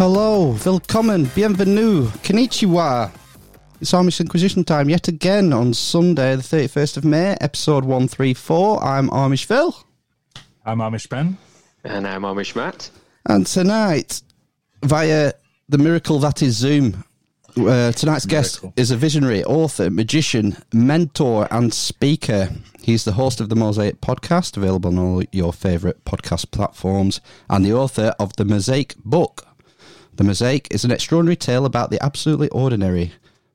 Hello, willkommen, bienvenue, konnichiwa. It's Amish Inquisition time yet again on Sunday, the 31st of May, episode 134. I'm Amish Phil, I'm Amish Ben. And I'm Amish Matt. and tonight, via the miracle that is Zoom, uh, tonight's guest Miracle. is a visionary, author, magician, mentor, and speaker. He's the host of the Mosaic podcast, available on all your favourite podcast platforms, and the author of the Mosaic book. The Mosaic is an extraordinary tale about the absolutely ordinary,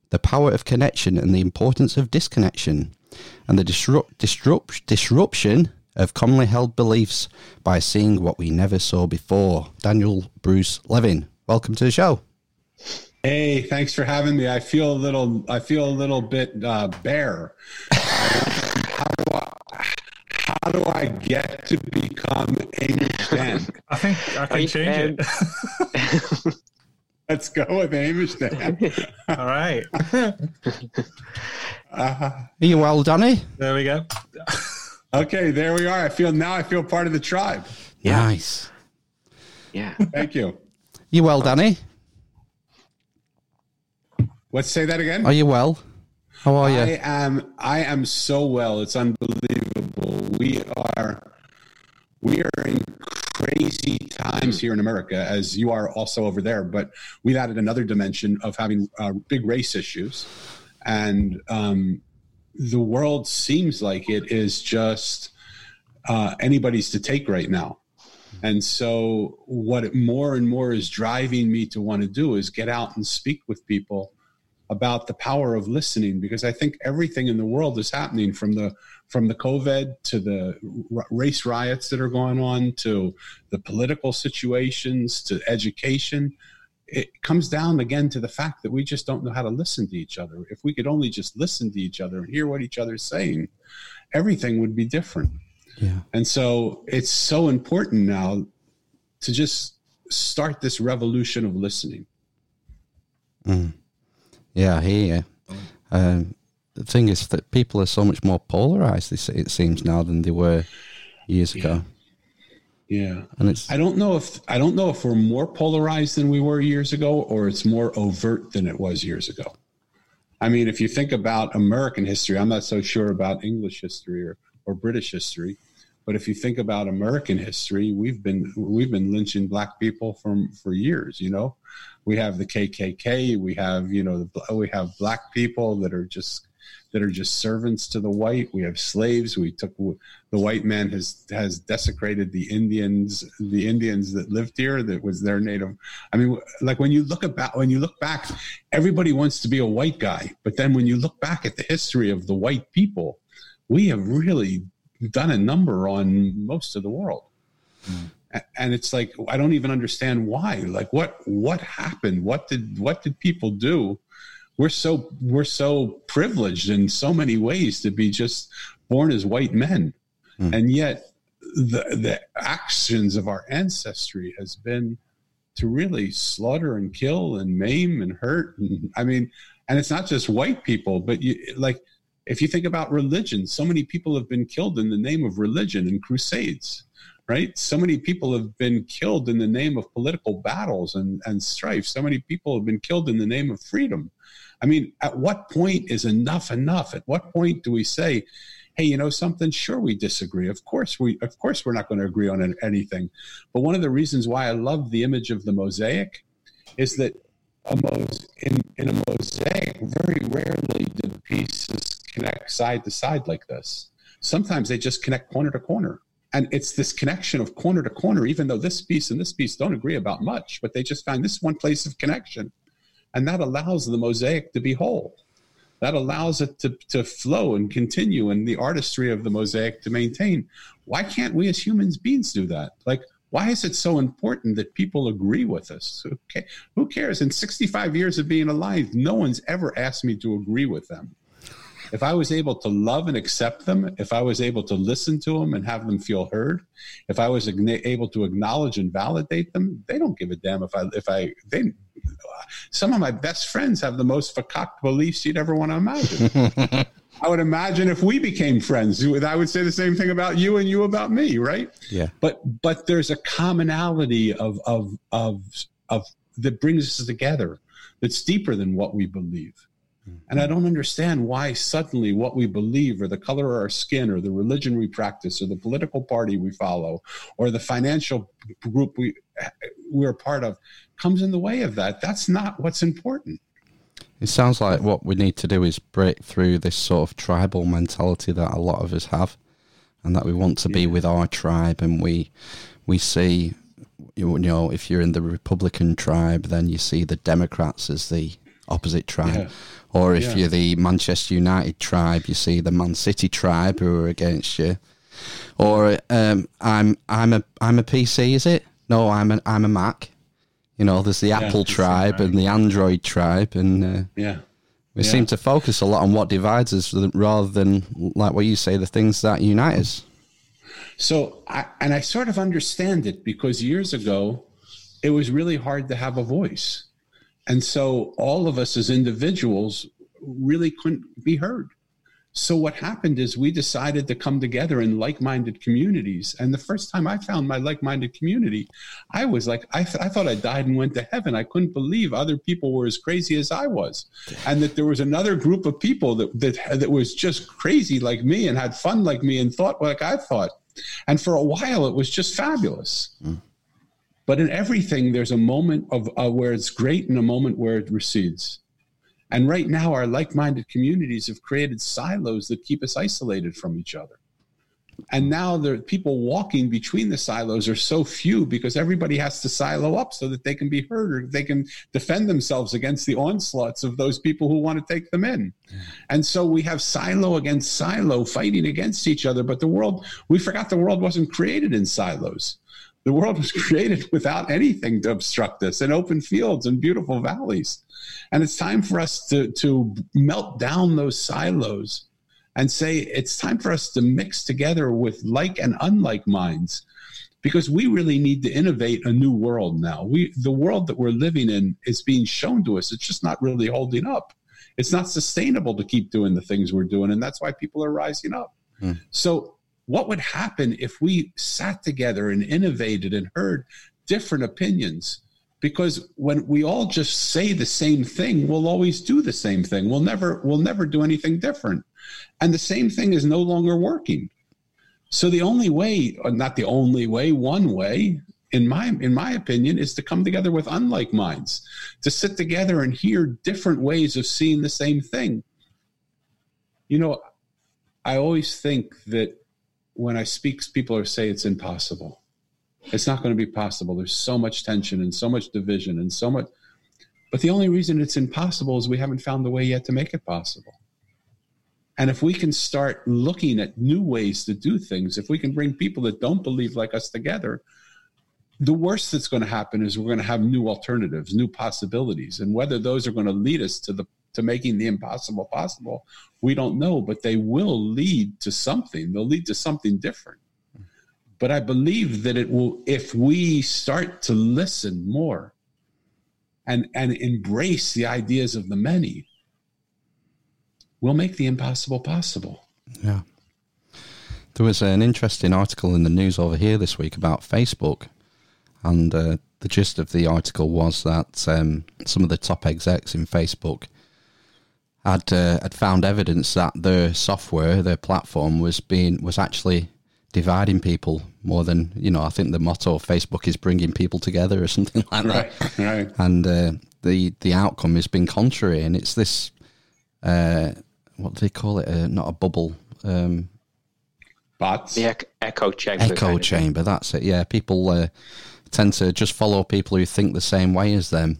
the power of connection and the importance of disconnection, and the disrupt, disrupt, disruption of commonly held beliefs by seeing what we never saw before. Daniel Bruce Levin, welcome to the show. Hey, thanks for having me. I feel a little. I feel a little bit uh, bare. how, do I, how do I get to become Amish Dan? I think I can I- change it. Let's go with Amish Dan. All right. Uh, Are you well, Danny? There we go. okay, there we are. I feel now. I feel part of the tribe. Nice. Yeah. Thank you. You well, Danny? Let's say that again. Are you well? How are you? I am. I am so well. It's unbelievable. We are. We are in crazy times here in America, as you are also over there. But we've added another dimension of having uh, big race issues, and um, the world seems like it is just uh, anybody's to take right now. And so, what more and more is driving me to want to do is get out and speak with people about the power of listening because I think everything in the world is happening from the from the COVID to the r- race riots that are going on to the political situations to education. It comes down again to the fact that we just don't know how to listen to each other. If we could only just listen to each other and hear what each other's saying, everything would be different. Yeah. And so it's so important now to just start this revolution of listening. Mm. Yeah, I hear you. Um, the thing is that people are so much more polarized, it it seems, now than they were years ago. Yeah. And it's, I don't know if I don't know if we're more polarized than we were years ago, or it's more overt than it was years ago. I mean, if you think about American history, I'm not so sure about English history or, or British history, but if you think about American history, we've been we've been lynching black people from for years. You know, we have the KKK, we have you know the, we have black people that are just that are just servants to the white. We have slaves. We took the white man has has desecrated the Indians, the Indians that lived here. That was their native. I mean, like when you look about when you look back, everybody wants to be a white guy, but then when you look back at the history of the white people, we have really done a number on most of the world. A- And it's like I don't even understand why. Like what what happened? What did what did people do? We're so we're so privileged in so many ways to be just born as white men, hmm. and yet the the actions of our ancestry has been to really slaughter and kill and maim and hurt. And, I mean, and it's not just white people, but you like if you think about religion, so many people have been killed in the name of religion and crusades, right? So many people have been killed in the name of political battles and, and strife. So many people have been killed in the name of freedom. I mean, at what point is enough enough? At what point do we say, hey, you know something? Sure, we disagree. Of course, we of course we're not going to agree on anything. But one of the reasons why I love the image of the mosaic is that a mos- in, in a mosaic, very rarely do pieces connect side to side like this. Sometimes they just connect corner to corner. And it's this connection of corner to corner, even though this piece and this piece don't agree about much, but they just find this one place of connection. And that allows the mosaic to be whole. That allows it to, to flow and continue and the artistry of the mosaic to maintain. Why can't we as humans beings do that? Like, Why is it so important that people agree with us? Okay, who cares? In 65 years of being alive, no one's ever asked me to agree with them. If I was able to love and accept them, if I was able to listen to them and have them feel heard, if I was able to acknowledge and validate them, they don't give a damn if I if I they. Some of my best friends have the most fakaked beliefs you'd ever want to imagine. I would imagine if we became friends, I would say the same thing about you and you about me, right? Yeah. But but there's a commonality of of of of that brings us together that's deeper than what we believe. And I don't understand why suddenly what we believe, or the color of our skin, or the religion we practice, or the political party we follow, or the financial group we we're part of, comes in the way of that. That's not what's important. It sounds like what we need to do is break through this sort of tribal mentality that a lot of us have, and that we want to be Yeah. with our tribe, and we we see, you know, if you're in the Republican tribe, then you see the Democrats as the opposite tribe, Yeah. or if Yeah. you're the Manchester United tribe, you see the Man City tribe who are against you, or um, I'm I'm a I'm a PC, is it? No, I'm an I'm a Mac. You know, there's the Apple PC, tribe and the Android tribe, and uh, Yeah. we Yeah. seem to focus a lot on what divides us rather than, like what you say, the things that unite us. So, I, and I sort of understand it because years ago, it was really hard to have a voice. And so all of us as individuals really couldn't be heard. So what happened is we decided to come together in like-minded communities. And the first time I found my like-minded community, I was like, I, th- I thought I died and went to heaven. I couldn't believe other people were as crazy as I was, and that there was another group of people that that that was just crazy like me and had fun like me and thought like I thought. And for a while, it was just fabulous. Hmm. But in everything, there's a moment of uh, where it's great and a moment where it recedes. And right now, our like minded communities have created silos that keep us isolated from each other. And now the people walking between the silos are so few because everybody has to silo up so that they can be heard or they can defend themselves against the onslaughts of those people who want to take them in. And so we have silo against silo fighting against each other. But the world, we forgot the world wasn't created in silos. The world was created without anything to obstruct us and open fields and beautiful valleys. And it's time for us to, to melt down those silos and say it's time for us to mix together with like and unlike minds because we really need to innovate a new world now. We the world that we're living in is being shown to us. It's just not really holding up. It's not sustainable to keep doing the things we're doing and that's why people are rising up. Hmm. So what would happen if we sat together and innovated and heard different opinions? Because when we all just say the same thing, we'll always do the same thing. We'll never we'll never do anything different. And the same thing is no longer working. So the only way, not the only way, one way, in my in my opinion, is to come together with unlike minds, to sit together and hear different ways of seeing the same thing. You know, I always think that when I speak, people are say it's impossible. It's not going to be possible. There's so much tension and so much division and so much. But the only reason it's impossible is we haven't found the way yet to make it possible. And if we can start looking at new ways to do things, if we can bring people that don't believe like us together, the worst that's going to happen is we're going to have new alternatives, new possibilities. And whether those are going to lead us to the to making the impossible possible, we don't know, but they will lead to something. They'll lead to something different. But I believe that it will if we start to listen more and and embrace the ideas of the many, we'll make the impossible possible. Yeah. There was an interesting article in the news over here this week about Facebook, and uh, the gist of the article was that um, some of the top execs in Facebook had uh, had found evidence that their software, their platform, was being was actually dividing people more than you know. I think the motto of Facebook is bringing people together or something like that Right, right. and uh, the the outcome has been contrary, and it's this uh, what do they call it? Uh, not a bubble, um, Bots. The ec- echo chamber. echo kind of thing. chamber. That's it. Yeah, people uh, tend to just follow people who think the same way as them,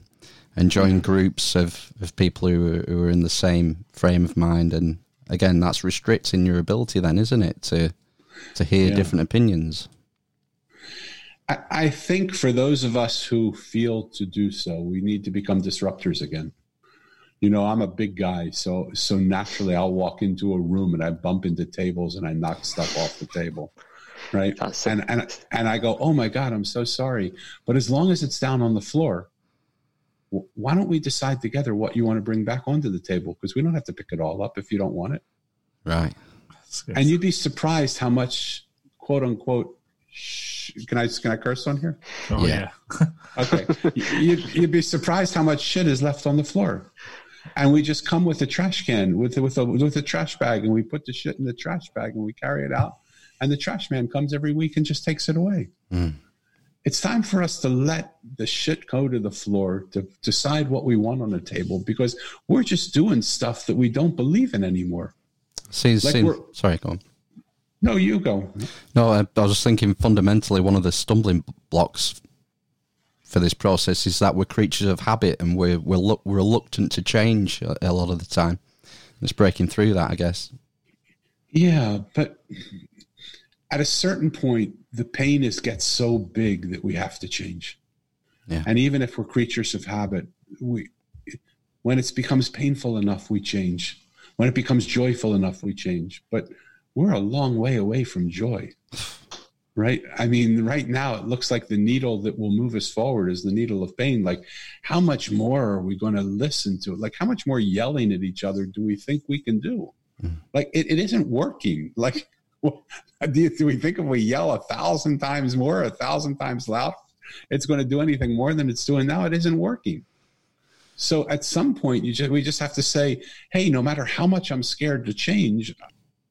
and join mm-hmm. groups of, of people who are, who are in the same frame of mind. And again, that's restricting your ability, then, isn't it, to to hear Yeah. different opinions? I, I think for those of us who feel to do so, we need to become disruptors again. You know, I'm a big guy, so so naturally I'll walk into a room and I bump into tables and I knock stuff off the table. Right. That's and and and I go, Oh my God, I'm so sorry. But as long as it's down on the floor, w- why don't we decide together what you want to bring back onto the table? Because we don't have to pick it all up if you don't want it. Right. And you'd be surprised how much quote unquote sh- can I can I curse on here? oh, yeah. yeah. Okay. you'd, you'd be surprised how much shit is left on the floor. And we just come with a trash can, with, with, a, with a trash bag, and we put the shit in the trash bag and we carry it out. And the trash man comes every week and just takes it away. Mm. It's time for us to let the shit go to the floor, to decide what we want on the table, because we're just doing stuff that we don't believe in anymore. See, Like see- sorry, go on. No, you go. No, I, I was just thinking fundamentally one of the stumbling blocks for this process is that we're creatures of habit and we're we're, look, we're reluctant to change a, a lot of the time. It's breaking through that, I guess. Yeah, but at a certain point, the pain is gets so big that we have to change. Yeah. And even if we're creatures of habit, we when it becomes painful enough, we change. When it becomes joyful enough, we change. But we're a long way away from joy. Right? I mean, right now it looks like the needle that will move us forward is the needle of pain. Like, how much more are we going to listen to it? Like, how much more yelling at each other do we think we can do? Mm. Like, it, it isn't working. Like, do, you, do we think if we yell a thousand times more, a thousand times louder, it's going to do anything more than it's doing now? It isn't working. So at some point, you just we just have to say, hey, no matter how much I'm scared to change,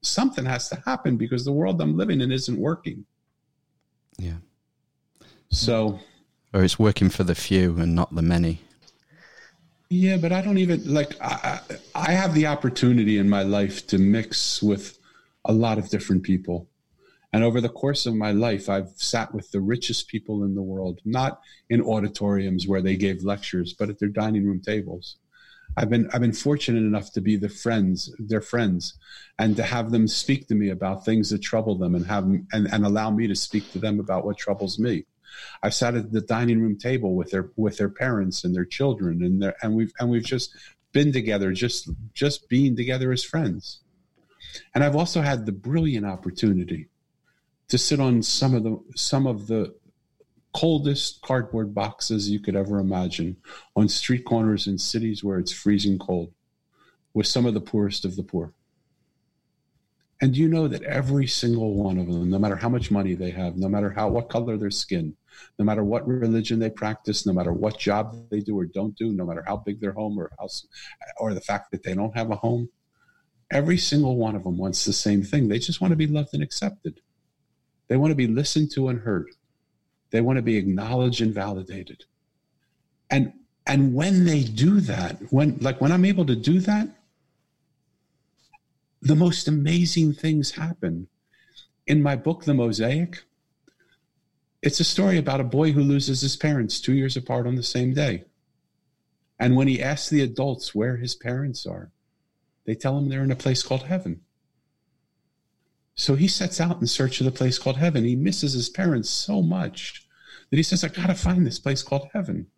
something has to happen because the world I'm living in isn't working. Yeah. So Or it's working for the few and not the many. yeah, but I don't even like I, I I have the opportunity in my life to mix with a lot of different people. And over the course of my life, I've sat with the richest people in the world, not in auditoriums where they gave lectures, but at their dining room tables. I've been I've been fortunate enough to be the friends, their friends, and to have them speak to me about things that trouble them and have and, and allow me to speak to them about what troubles me. I've sat at the dining room table with their with their parents and their children and their and we've and we've just been together, just just being together as friends. And I've also had the brilliant opportunity to sit on some of the some of the coldest cardboard boxes you could ever imagine on street corners in cities where it's freezing cold with some of the poorest of the poor. And you know that every single one of them, no matter how much money they have, no matter how what color their skin, no matter what religion they practice, no matter what job they do or don't do, no matter how big their home or house, or the fact that they don't have a home, every single one of them wants the same thing. They just want to be loved and accepted. They want to be listened to and heard. They want to be acknowledged and validated. And and when they do that, when like when I'm able to do that, the most amazing things happen. In my book, The Mosaic, it's a story about a boy who loses his parents two years apart on the same day. And when he asks the adults where his parents are, they tell him they're in a place called heaven. So he sets out in search of the place called heaven. He misses his parents so much that he says, I got to find this place called heaven.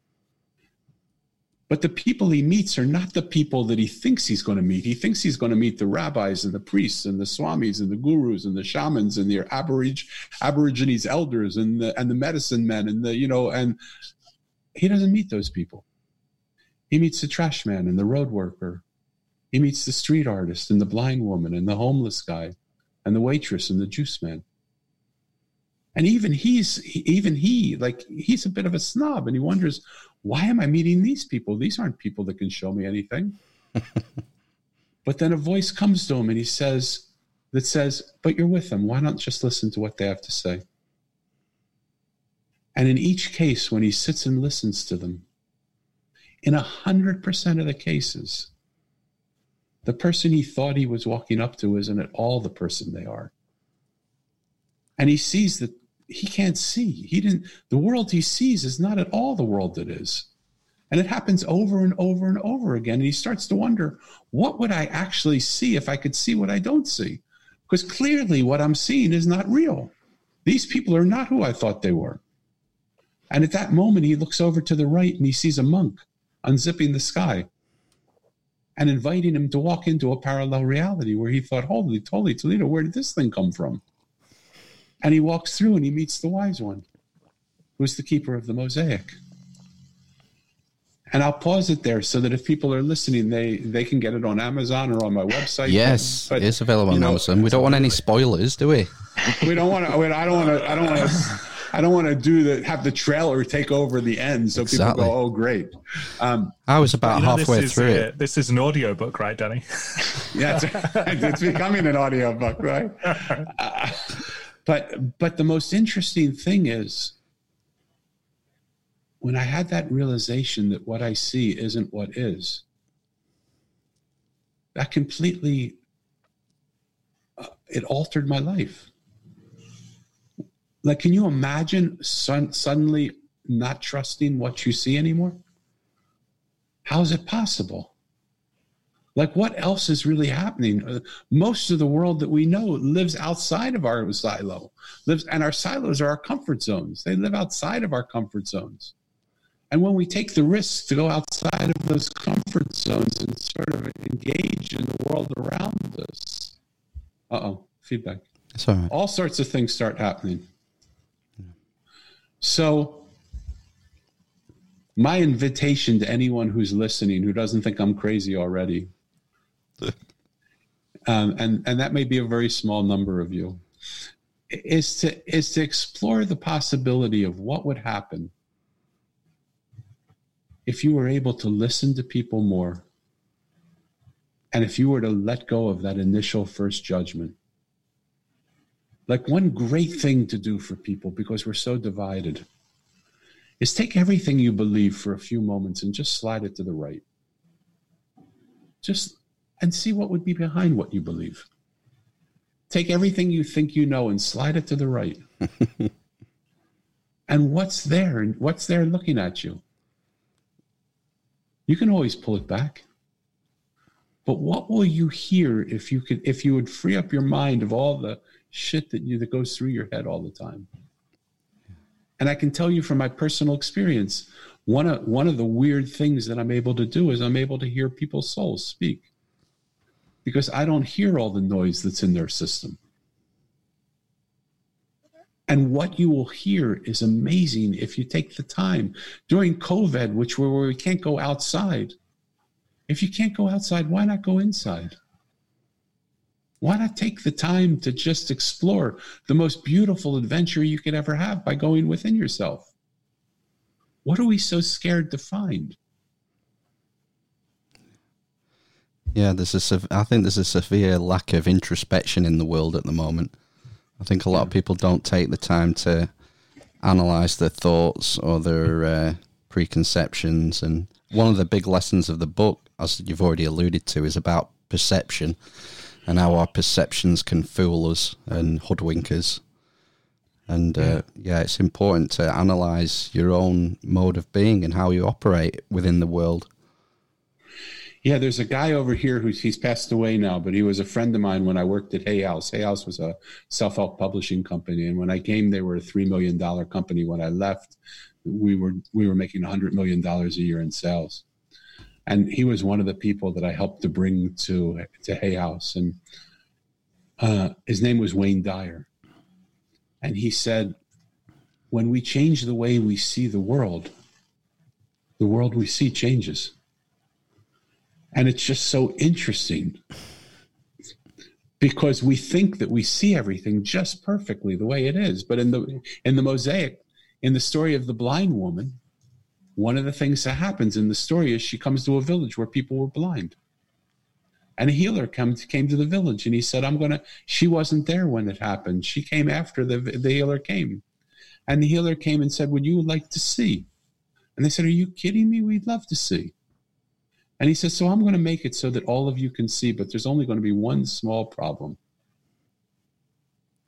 But the people he meets are not the people that he thinks he's going to meet. He thinks he's going to meet the rabbis and the priests and the swamis and the gurus and the shamans and the aborig- aborigines elders and the, and the medicine men and the, you know, and he doesn't meet those people. He meets the trash man and the road worker. He meets the street artist and the blind woman and the homeless guy and the waitress and the juice man. And even he's even he like he's a bit of a snob and he wonders why am I meeting these people? These aren't people that can show me anything. but then a voice comes to him and he says that says, "But you're with them. Why not just listen to what they have to say?" And in each case when he sits and listens to them, in a hundred percent of the cases, the person he thought he was walking up to isn't at all the person they are. And he sees that he can't see. He didn't, the world he sees is not at all the world it is. And it happens over and over and over again. And he starts to wonder, what would I actually see if I could see what I don't see? Because clearly what I'm seeing is not real. These people are not who I thought they were. And at that moment, he looks over to the right and he sees a monk unzipping the sky and inviting him to walk into a parallel reality where he thought, Holy, holy Toledo, where did this thing come from? And he walks through and he meets the wise one, who's the keeper of the mosaic. And I'll pause it there so that if people are listening, they they can get it on Amazon or on my website. Yes, But, it's available on know, Amazon. We don't want any spoilers, do we? we don't want to. I don't want to. I don't want to. I don't want to do the have the trailer take over the end, so Exactly. people go, "Oh, great." Um, I was about You know, halfway this is, through uh, it. This is an audio book, right, Danny? yeah, it's, it's becoming an audio book, right? Uh, but but the most interesting thing is when I had that realization that what I see isn't what is. That completely uh, it altered my life. Like, can you imagine son- suddenly not trusting what you see anymore? How is it possible? Like, what else is really happening? Uh, Most of the world that we know lives outside of our silo, lives, and our silos are our comfort zones. They live outside of our comfort zones. And when we take the risk to go outside of those comfort zones and sort of engage in the world around us, uh oh, feedback right. all sorts of things start happening. So, my invitation to anyone who's listening who doesn't think I'm crazy already, um, and and that may be a very small number of you, is to is to explore the possibility of what would happen if you were able to listen to people more, and if you were to let go of that initial first judgment like one great thing to do for people because we're so divided is take everything you believe for a few moments and just slide it to the right. Just and see what would be behind what you believe. Take everything you think you know and slide it to the right. And what's there and what's there looking at you? You can always pull it back. But what will you hear if you could if you would free up your mind of all the shit that you that goes through your head all the time. And i can tell you from my personal experience one of one of the weird things that i'm able to do is i'm able to hear people's souls speak. Because i don't hear all the noise that's in their system. And what you will hear is amazing if you take the time. During covid which where we can't go outside. If you can't go outside why not go inside why not take the time to just explore the most beautiful adventure you could ever have by going within yourself? What are we so scared to find? Yeah, there's a. I think there's a severe lack of introspection in the world at the moment. I think a lot of people don't take the time to analyze their thoughts or their uh, preconceptions. And one of the big lessons of the book, as you've already alluded to, is about perception and how our perceptions can fool us and hoodwink us. And uh, yeah, it's important to analyze your own mode of being and how you operate within the world. Yeah, there's a guy over here who's he's passed away now, but he was a friend of mine when I worked at Hay House. Hay House was a self-help publishing company, and when I came, they were a three million dollar company. When I left, we were we were making a hundred million dollars a year in sales, and he was one of the people that I helped to bring to to Hay House, and uh, his name was Wayne Dyer, and he said, when we change the way we see the world, the world we see changes. And it's just so interesting because we think that we see everything just perfectly the way it is. But in the in the mosaic, in the story of the blind woman, one of the things that happens in the story is she comes to a village where people were blind. And a healer come, came to the village and he said, I'm going to, she wasn't there when it happened. She came after the, the healer came. And the healer came and said, Would you like to see? And they said, Are you kidding me? We'd love to see. And he says, So I'm going to make it so that all of you can see, but there's only going to be one small problem.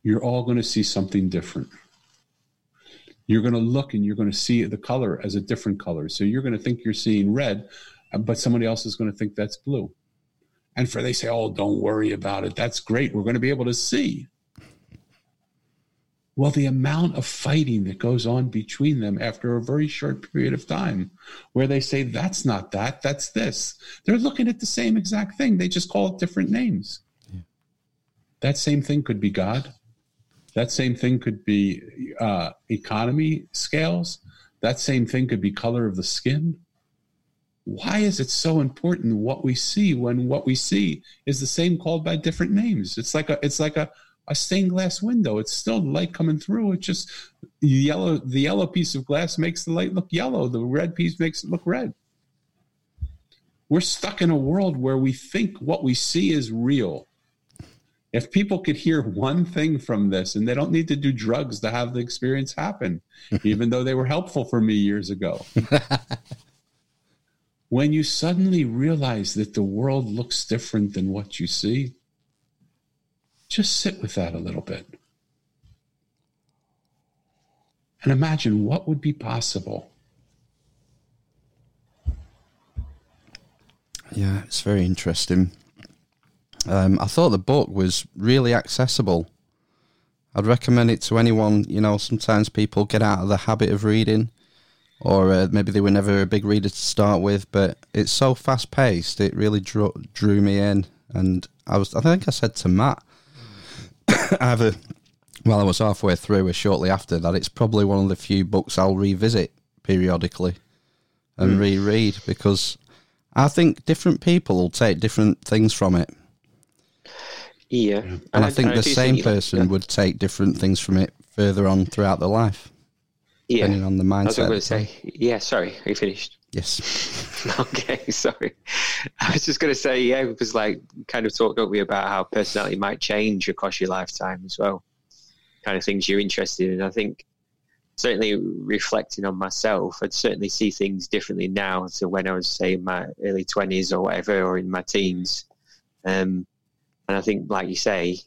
You're all going to see something different. You're going to look and you're going to see the color as a different color. So you're going to think you're seeing red, uh, but somebody else is going to think that's blue. And for they say, Oh, don't worry about it. That's great. We're going to be able to see. Well, the amount of fighting that goes on between them after a very short period of time, where they say, that's not that, that's this. They're looking at the same exact thing. They just call it different names. That same thing could be God. That same thing could be uh, economy scales. That same thing could be color of the skin. Why is it so important what we see when what we see is the same called by different names? It's like a it's like a, a stained glass window. It's still light coming through. It just yellow the yellow piece of glass makes the light look yellow. The red piece makes it look red. We're stuck in a world where we think what we see is real if people could hear one thing from this and they don't need to do drugs to have the experience happen even though they were helpful for me years ago. When you suddenly realize that the world looks different than what you see just sit with that a little bit. And imagine what would be possible. Yeah, it's very interesting. Um, I thought the book was really accessible. I'd recommend it to anyone. You know, sometimes people get out of the habit of reading, or uh, maybe they were never a big reader to start with. But it's so fast paced; it really drew drew me in. And I was, I think I said to Matt, either while I was halfway through or shortly after that, it's probably one of the few books I'll revisit periodically and reread because I think different people will take different things from it. Yeah. And I, think the do same think, person yeah. would take different things from it further on throughout their life, yeah. depending on the I was mindset. going to say, yeah, sorry, are you finished? Yes. okay, sorry. I was just going to say, yeah, because like kind of talked don't we about how personality might change across your lifetime as well, kind of things you're interested in. I think certainly reflecting on myself, I'd certainly see things differently now to when I was say in my early twenties or whatever, or in my teens. Um, and I think, like you say,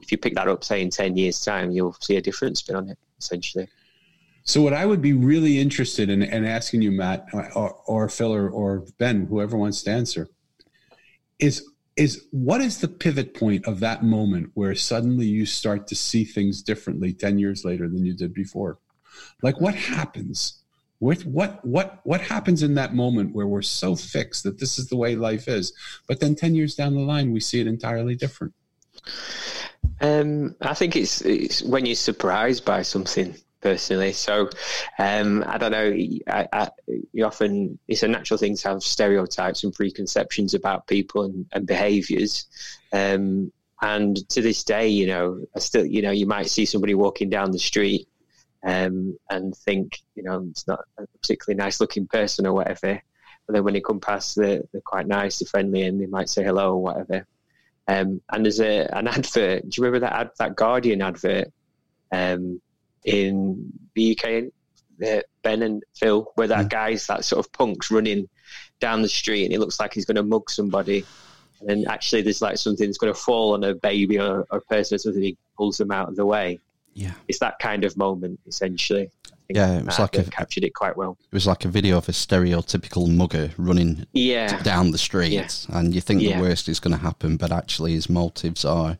if you pick that up, say in ten years' time, you'll see a different spin on it, essentially. So, what I would be really interested in, in asking you, Matt, or, or Phil, or, or Ben, whoever wants to answer, is is what is the pivot point of that moment where suddenly you start to see things differently ten years later than you did before? Like, what happens? What what what what happens in that moment where we're so fixed that this is the way life is, but then ten years down the line we see it entirely different? Um, I think it's it's when you're surprised by something personally. So um, I don't know. I, I, you often it's a natural thing to have stereotypes and preconceptions about people and, and behaviours. Um, and to this day, you know, I still, you know, you might see somebody walking down the street um, and think, you know, it's not a particularly nice looking person or whatever. But then when they come past, they're, they're quite nice, they're friendly, and they might say hello or whatever. Um, and there's a, an advert. Do you remember that ad, that Guardian advert um, in the UK? Uh, ben and Phil, where that guy's that sort of punk's running down the street, and he looks like he's going to mug somebody, and then actually there's like something that's going to fall on a baby or, or a person or something. He pulls them out of the way. Yeah. It's that kind of moment, essentially. Yeah, it was like a- captured it quite well. It was like a video of a stereotypical mugger running Yeah, down the street, and you think Yeah. the worst is going to happen, but actually his motives are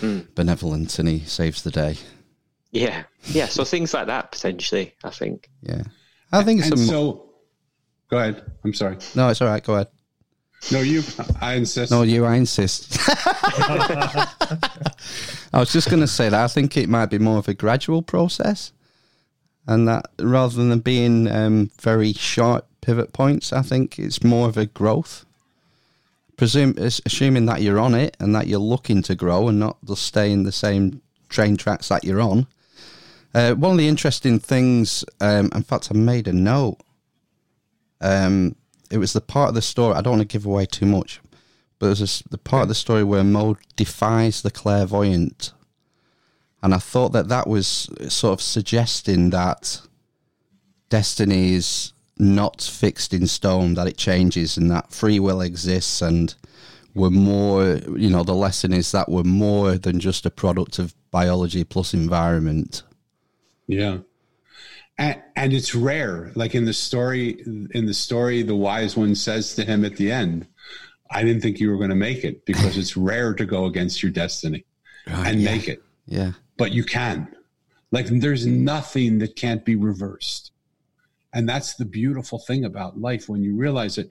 Mm. benevolent, and he saves the day. yeah, yeah. So things like that potentially, I think. Yeah, I think it's And a. so, go ahead. I'm sorry. no, it's all right. Go ahead. No, you. I insist. No, you. I insist. I was just going to say that I think it might be more of a gradual process, and that rather than being um, very sharp pivot points, I think it's more of a growth. Presume, assuming that you're on it and that you're looking to grow and not just stay in the same train tracks that you're on. Uh, one of the interesting things, um, in fact, I made a note. Um, it was the part of the story. I don't want to give away too much, but was this, the part of the story where Mo defies the clairvoyant, and I thought that that was sort of suggesting that destiny is not fixed in stone; that it changes, and that free will exists, and we're more. You know, the lesson is that we're more than just a product of biology plus environment. Yeah. And, and it's rare. Like in the story, in the story, the wise one says to him at the end, I didn't think you were going to make it because it's rare to go against your destiny oh, and yeah. make it, Yeah, but you can. Like there's nothing that can't be reversed. And that's the beautiful thing about life when you realize it.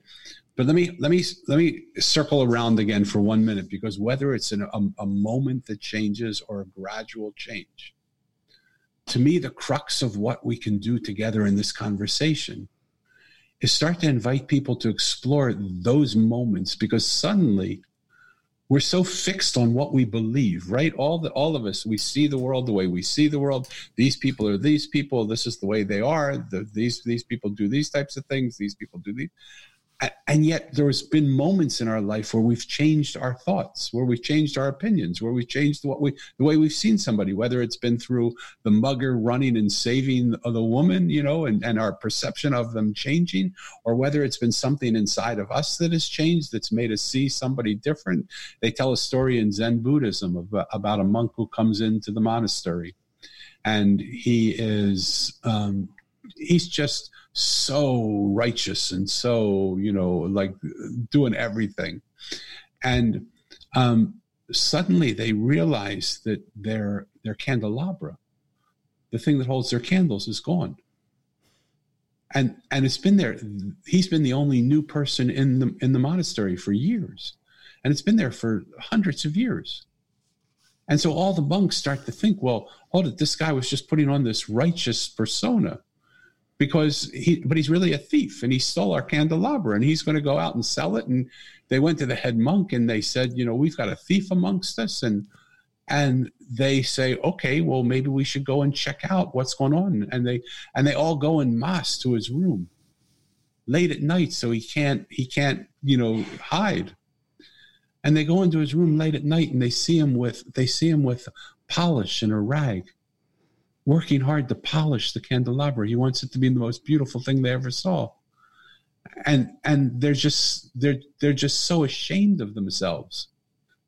But let me let me let me circle around again for one minute because whether it's an, a, a moment that changes or a gradual change, to me the crux of what we can do together in this conversation is start to invite people to explore those moments because suddenly we're so fixed on what we believe right? All the all of us we see the world the way we see the world. These people are these people. This is the way they are. The, these these people do these types of things. These people do these and yet there's been moments in our life where we've changed our thoughts where we've changed our opinions where we've changed what we the way we've seen somebody whether it's been through the mugger running and saving the woman you know and, and our perception of them changing or whether it's been something inside of us that has changed that's made us see somebody different. They tell a story in zen buddhism about, about a monk who comes into the monastery and he is um, he's just so righteous and so you know like doing everything. And um, suddenly they realize that their their candelabra the thing that holds their candles is gone. And and it's been there he's been the only new person in the in the monastery for years. And it's been there for hundreds of years. And so all the monks start to think well hold it this guy was just putting on this righteous persona because he but he's really a thief and he stole our candelabra and he's going to go out and sell it. And they went to the head monk and they said you know we've got a thief amongst us. And and they say okay well maybe we should go and check out what's going on. And they and they all go in mass to his room late at night so he can't he can't you know hide. And they go into his room late at night and they see him with they see him with polish and a rag working hard to polish the candelabra. He wants it to be the most beautiful thing they ever saw. And and they're just they're they're just so ashamed of themselves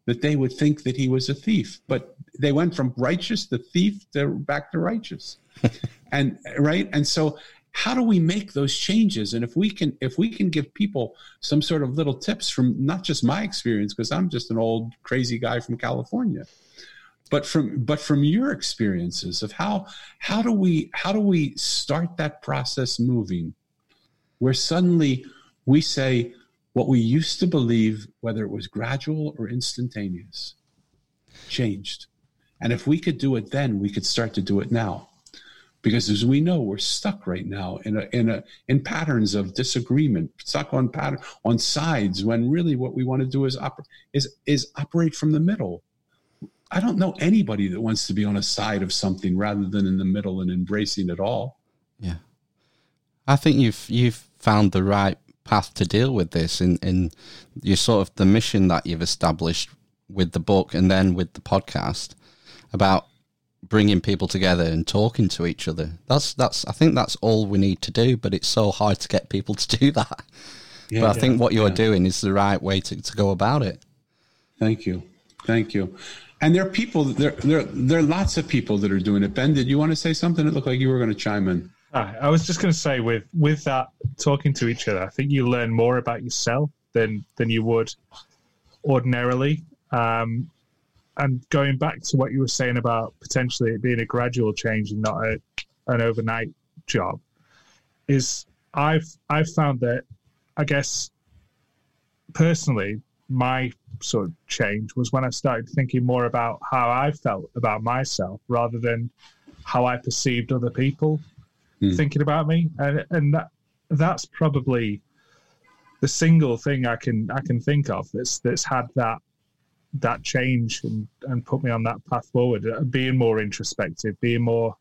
that they would think that he was a thief. But they went from righteous to thief to back to righteous. and right? And so how do we make those changes and if we can if we can give people some sort of little tips from not just my experience because i'm just an old crazy guy from california but from but from your experiences of how how do we how do we start that process moving where suddenly we say what we used to believe whether it was gradual or instantaneous changed? And if we could do it then we could start to do it now. Because as we know we're stuck right now in a in a in patterns of disagreement stuck on pattern on sides when really what we want to do is oper- is is operate from the middle I don't know anybody that wants to be on a side of something rather than in the middle and embracing it all. Yeah. I think you've you've found the right path to deal with this in, in your sort of the mission that you've established with the book and then with the podcast about bringing people together and talking to each other. That's that's I think that's all we need to do, but it's so hard to get people to do that. Yeah, but I yeah, think what you're yeah. doing is the right way to, to go about it. Thank you. Thank you. And there are people, there, there, there are lots of people that are doing it. Ben, did you want to say something? It looked like you were going to chime in. I was just going to say, with with that talking to each other, I think you learn more about yourself than than you would ordinarily. Um, and going back to what you were saying about potentially it being a gradual change and not a, an overnight job, is I've I've found that I guess personally my sort of change was when I started thinking more about how I felt about myself rather than how I perceived other people mm. thinking about me, and and that that's probably the single thing I can I can think of that's that's had that that change and and put me on that path forward, uh, being more introspective, being more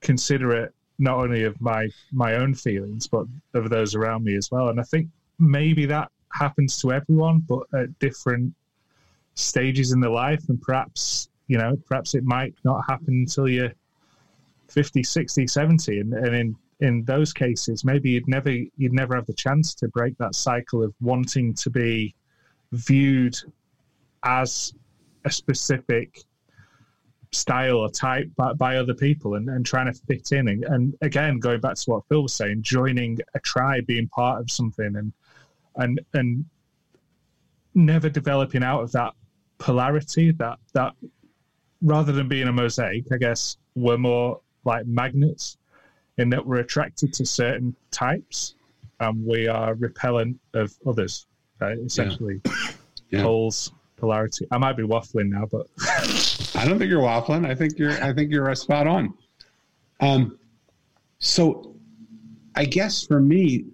considerate not only of my my own feelings but of those around me as well. And I think maybe that happens to everyone, but at different stages in their life. And perhaps, you know, perhaps it might not happen until you're 50, 60, 70. And, and in, in those cases, maybe you'd never, you'd never have the chance to break that cycle of wanting to be viewed as a specific style or type by, by other people and, and trying to fit in and, and again going back to what phil was saying joining a tribe being part of something and and and never developing out of that polarity, that that rather than being a mosaic, I guess we're more like magnets in that we're attracted to certain types and we are repellent of others. Uh, essentially, Yeah. poles, polarity. I might be waffling now, but I don't think you're waffling. I think you're. I think you're spot on. Um, so, I guess for me,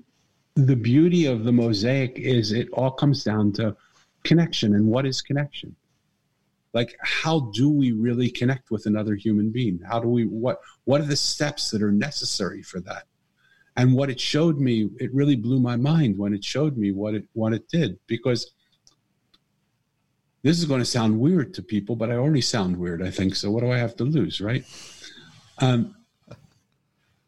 the beauty of the mosaic is it all comes down to connection and what is connection. Like, how do we really connect with another human being? How do we? What What are the steps that are necessary for that? And what it showed me, it really blew my mind when it showed me what it what it did because this is going to sound weird to people, but I already sound weird, I think. So what do I have to lose, right? Um,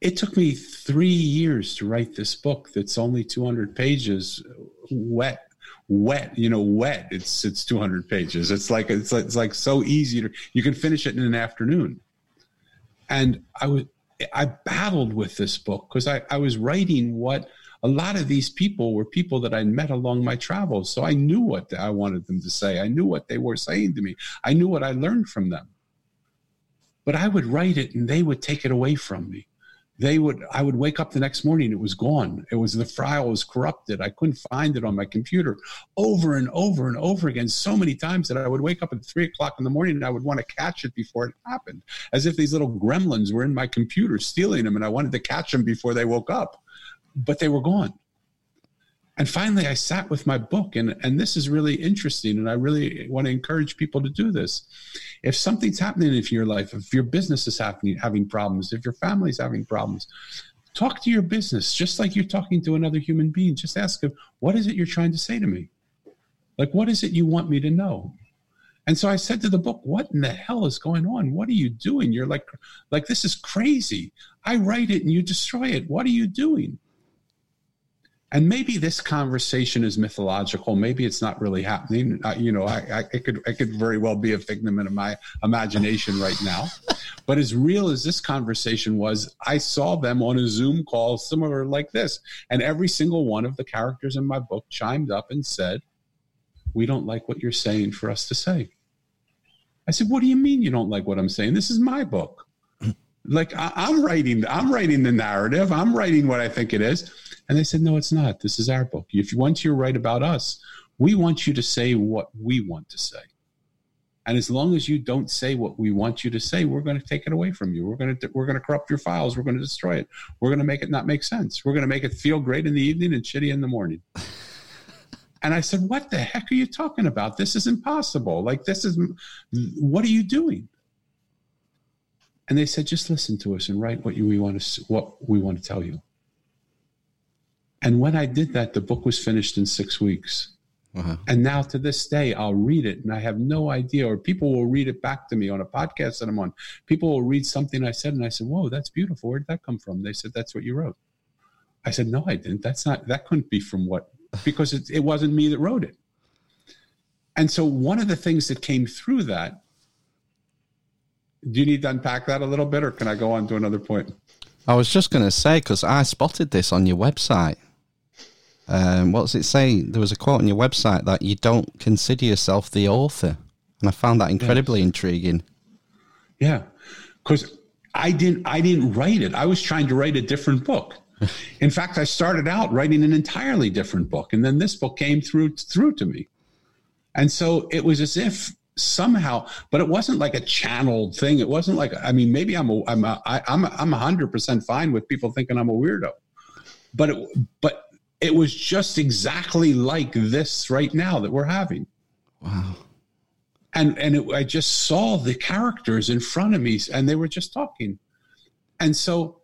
it took me three years to write this book that's only 200 pages, wet, wet, you know, wet. It's it's 200 pages. It's like it's like, it's like so easy to you can finish it in an afternoon. And I was I battled with this book because I, I was writing what a lot of these people were people that I met along my travels. So I knew what I wanted them to say. I knew what they were saying to me. I knew what I learned from them. But I would write it and they would take it away from me. They would, I would wake up the next morning, it was gone. It was the file was corrupted. I couldn't find it on my computer over and over and over again, so many times that I would wake up at three o'clock in the morning and I would want to catch it before it happened, as if these little gremlins were in my computer stealing them and I wanted to catch them before they woke up but they were gone. And finally, I sat with my book, and, and this is really interesting. And I really want to encourage people to do this. If something's happening in your life, if your business is happening, having problems, if your family's having problems, talk to your business just like you're talking to another human being. Just ask them, what is it you're trying to say to me? Like, what is it you want me to know? And so I said to the book, "What in the hell is going on? What are you doing? You're like, like this is crazy. I write it and you destroy it. What are you doing?" And maybe this conversation is mythological. Maybe it's not really happening. Uh, you know I, I it could it could very well be a figment of my imagination right now. But as real as this conversation was i saw them on a zoom call similar like this. And every single one of the characters in my book chimed up and said we don't like what you're saying for us to say. I said what do you mean you don't like what i'm saying? This is my book like I, i'm writing i'm writing the narrative i'm writing what i think it is and they said, no, it's not. This is our book. If you want you to write about us, we want you to say what we want to say. And as long as you don't say what we want you to say, we're going to take it away from you. We're going to we're going to corrupt your files. We're going to destroy it. We're going to make it not make sense. We're going to make it feel great in the evening and shitty in the morning. and I said, "What the heck are you talking about? This is impossible. Like this is what are you doing?" And they said, "Just listen to us and write what you, we want to what we want to tell you." And when I did that, the book was finished in six weeks. Wow. And now to this day, I'll read it and I have no idea, or people will read it back to me on a podcast that I'm on. People will read something I said and I said, Whoa, that's beautiful. Where did that come from? They said, That's what you wrote. I said, No, I didn't. That's not, that couldn't be from what, because it, it wasn't me that wrote it. And so one of the things that came through that, do you need to unpack that a little bit or can I go on to another point? I was just going to say, because I spotted this on your website. Um, what's it say? There was a quote on your website that you don't consider yourself the author, and I found that incredibly yes. intriguing. Yeah, because I didn't. I didn't write it. I was trying to write a different book. In fact, I started out writing an entirely different book, and then this book came through through to me. And so it was as if somehow, but it wasn't like a channeled thing. It wasn't like I mean, maybe I'm a I'm a I, I'm a, I'm a hundred percent fine with people thinking I'm a weirdo, but it, but it was just exactly like this right now that we're having. Wow. And and it, I just saw the characters in front of me, and they were just talking, and so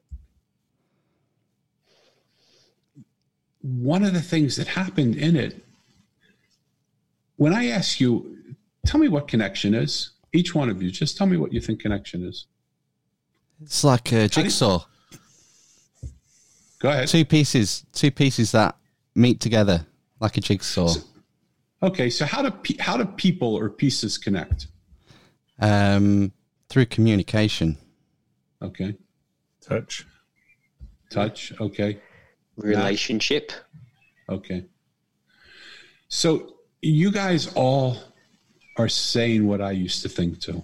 one of the things that happened in it when I ask you, tell me what connection is. Each one of you, just tell me what you think connection is. It's like a jigsaw. Go ahead. Two pieces, two pieces that meet together like a jigsaw. So, okay, so how do how do people or pieces connect? Um, through communication. Okay. Touch. Touch. Okay. Relationship. Okay. So you guys all are saying what I used to think too.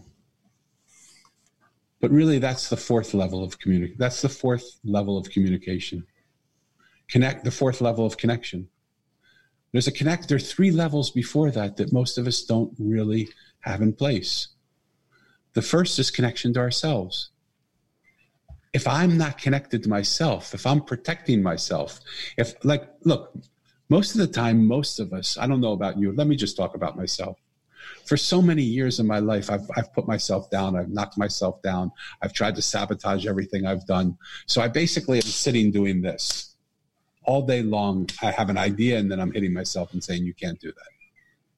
But really, that's the fourth level of communication. That's the fourth level of communication. Connect the fourth level of connection. There's a connect. There are three levels before that that most of us don't really have in place. The first is connection to ourselves. If I'm not connected to myself, if I'm protecting myself, if like, look, most of the time, most of us, I don't know about you, let me just talk about myself. For so many years in my life, I've, I've put myself down, I've knocked myself down, I've tried to sabotage everything I've done. So I basically am sitting doing this all day long. I have an idea and then I'm hitting myself and saying, you can't do that.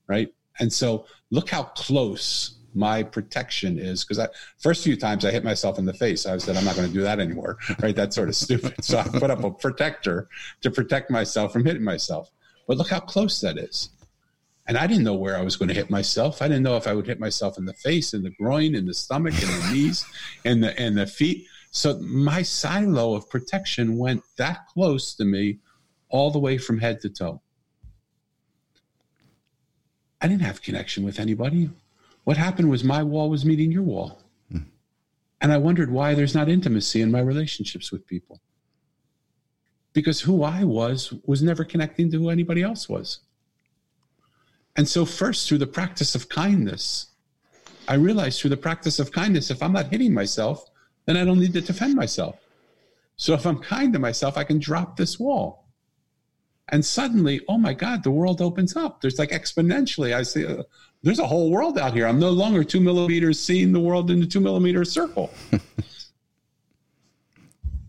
Right. And so look how close my protection is because I first few times I hit myself in the face. I said I'm not going to do that anymore. Right? That's sort of stupid. So I put up a protector to protect myself from hitting myself. But look how close that is. And I didn't know where I was going to hit myself. I didn't know if I would hit myself in the face, in the groin, in the stomach, in the knees, and the and the feet. So my silo of protection went that close to me all the way from head to toe. I didn't have connection with anybody. What happened was my wall was meeting your wall. Mm. And I wondered why there's not intimacy in my relationships with people. Because who I was was never connecting to who anybody else was. And so, first, through the practice of kindness, I realized through the practice of kindness, if I'm not hitting myself, then I don't need to defend myself. So, if I'm kind to myself, I can drop this wall. And suddenly, oh my God, the world opens up. There's like exponentially, I see, uh, there's a whole world out here. I'm no longer two millimeters seeing the world in a two millimeter circle.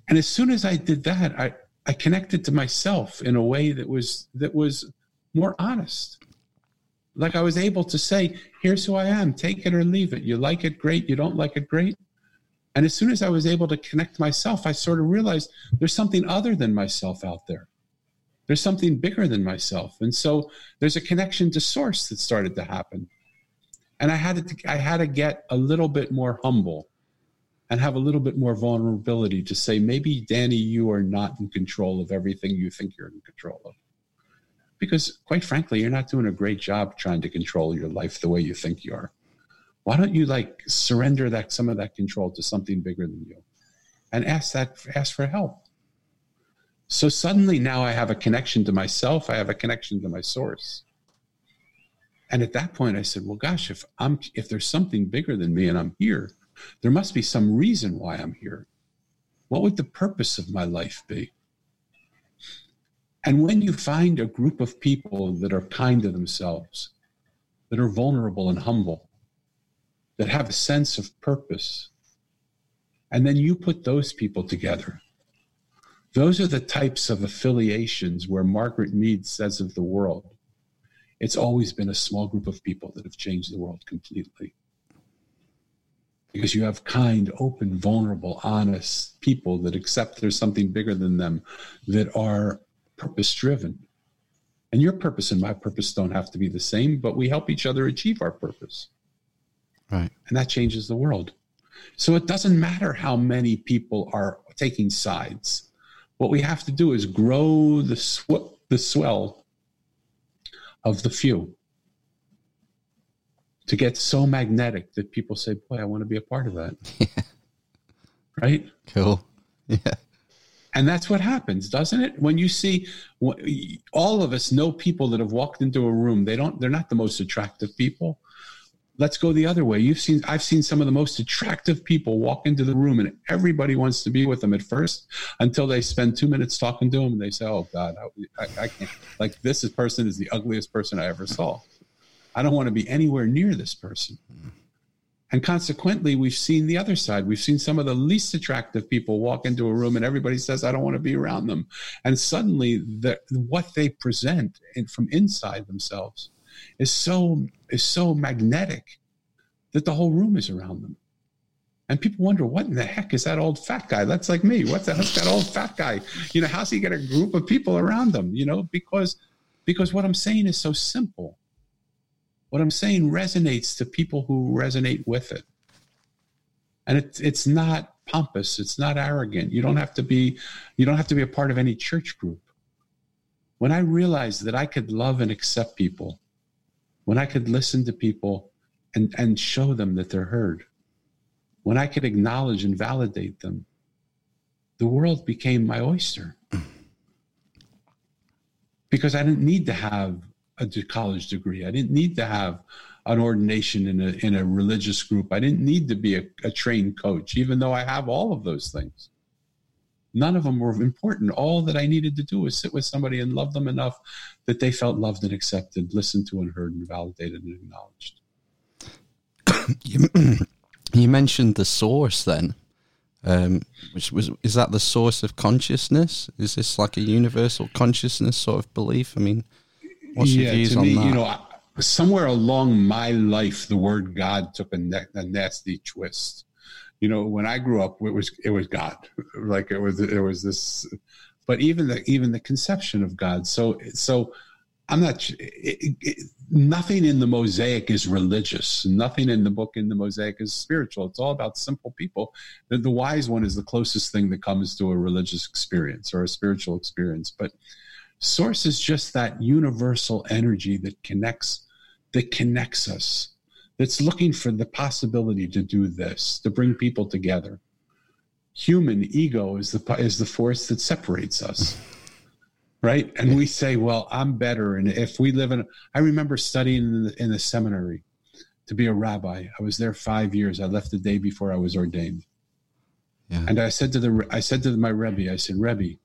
and as soon as I did that, I, I connected to myself in a way that was that was more honest. Like I was able to say, here's who I am, take it or leave it. You like it, great. You don't like it, great. And as soon as I was able to connect myself, I sort of realized there's something other than myself out there there's something bigger than myself and so there's a connection to source that started to happen and i had to i had to get a little bit more humble and have a little bit more vulnerability to say maybe danny you are not in control of everything you think you're in control of because quite frankly you're not doing a great job trying to control your life the way you think you are why don't you like surrender that some of that control to something bigger than you and ask that ask for help so suddenly now I have a connection to myself, I have a connection to my source. And at that point I said, well gosh, if I'm if there's something bigger than me and I'm here, there must be some reason why I'm here. What would the purpose of my life be? And when you find a group of people that are kind to themselves, that are vulnerable and humble, that have a sense of purpose, and then you put those people together those are the types of affiliations where Margaret Mead says of the world, it's always been a small group of people that have changed the world completely. Because you have kind, open, vulnerable, honest people that accept there's something bigger than them that are purpose driven. And your purpose and my purpose don't have to be the same, but we help each other achieve our purpose. Right. And that changes the world. So it doesn't matter how many people are taking sides what we have to do is grow the, sw- the swell of the few to get so magnetic that people say, Boy, I want to be a part of that. Yeah. Right? Cool. Yeah. And that's what happens, doesn't it? When you see all of us know people that have walked into a room, they don't, they're not the most attractive people, let's go the other way. You've seen, I've seen some of the most attractive people walk into the room and everybody wants to be with them at first until they spend two minutes talking to them and they say, Oh God, I, I can't, like this person is the ugliest person I ever saw. I don't want to be anywhere near this person. And consequently, we've seen the other side. We've seen some of the least attractive people walk into a room and everybody says, I don't want to be around them. And suddenly, the, what they present from inside themselves is so is so magnetic that the whole room is around them. And people wonder, what in the heck is that old fat guy? That's like me. What's the heck's that old fat guy? You know, how's he get a group of people around him? You know, because because what I'm saying is so simple. What I'm saying resonates to people who resonate with it. And it's it's not pompous, it's not arrogant. You don't have to be you don't have to be a part of any church group. When I realized that I could love and accept people when I could listen to people and, and show them that they're heard, when I could acknowledge and validate them, the world became my oyster. Mm. Because I didn't need to have a college degree. I didn't need to have an ordination in a in a religious group. I didn't need to be a, a trained coach, even though I have all of those things. None of them were important. All that I needed to do was sit with somebody and love them enough that they felt loved and accepted, listened to and heard and validated and acknowledged. you, you mentioned the source then, um, which was is that the source of consciousness? Is this like a universal consciousness sort of belief? I mean, what's views on me? You know, somewhere along my life, the word God took a, a nasty twist. You know, when I grew up, it was it was God, like it was it was this, but even the even the conception of God. So so, I'm not. It, it, nothing in the mosaic is religious. Nothing in the book in the mosaic is spiritual. It's all about simple people. The, the wise one is the closest thing that comes to a religious experience or a spiritual experience, but source is just that universal energy that connects that connects us that's looking for the possibility to do this to bring people together. Human ego is the is the force that separates us right? And we say well i'm better. And if we live in i remember studying in the, in the seminary to be a rabbi. I was there 5 years. I left the day before i was ordained. Yeah. and i said to the i said to my rebbe i said rebbe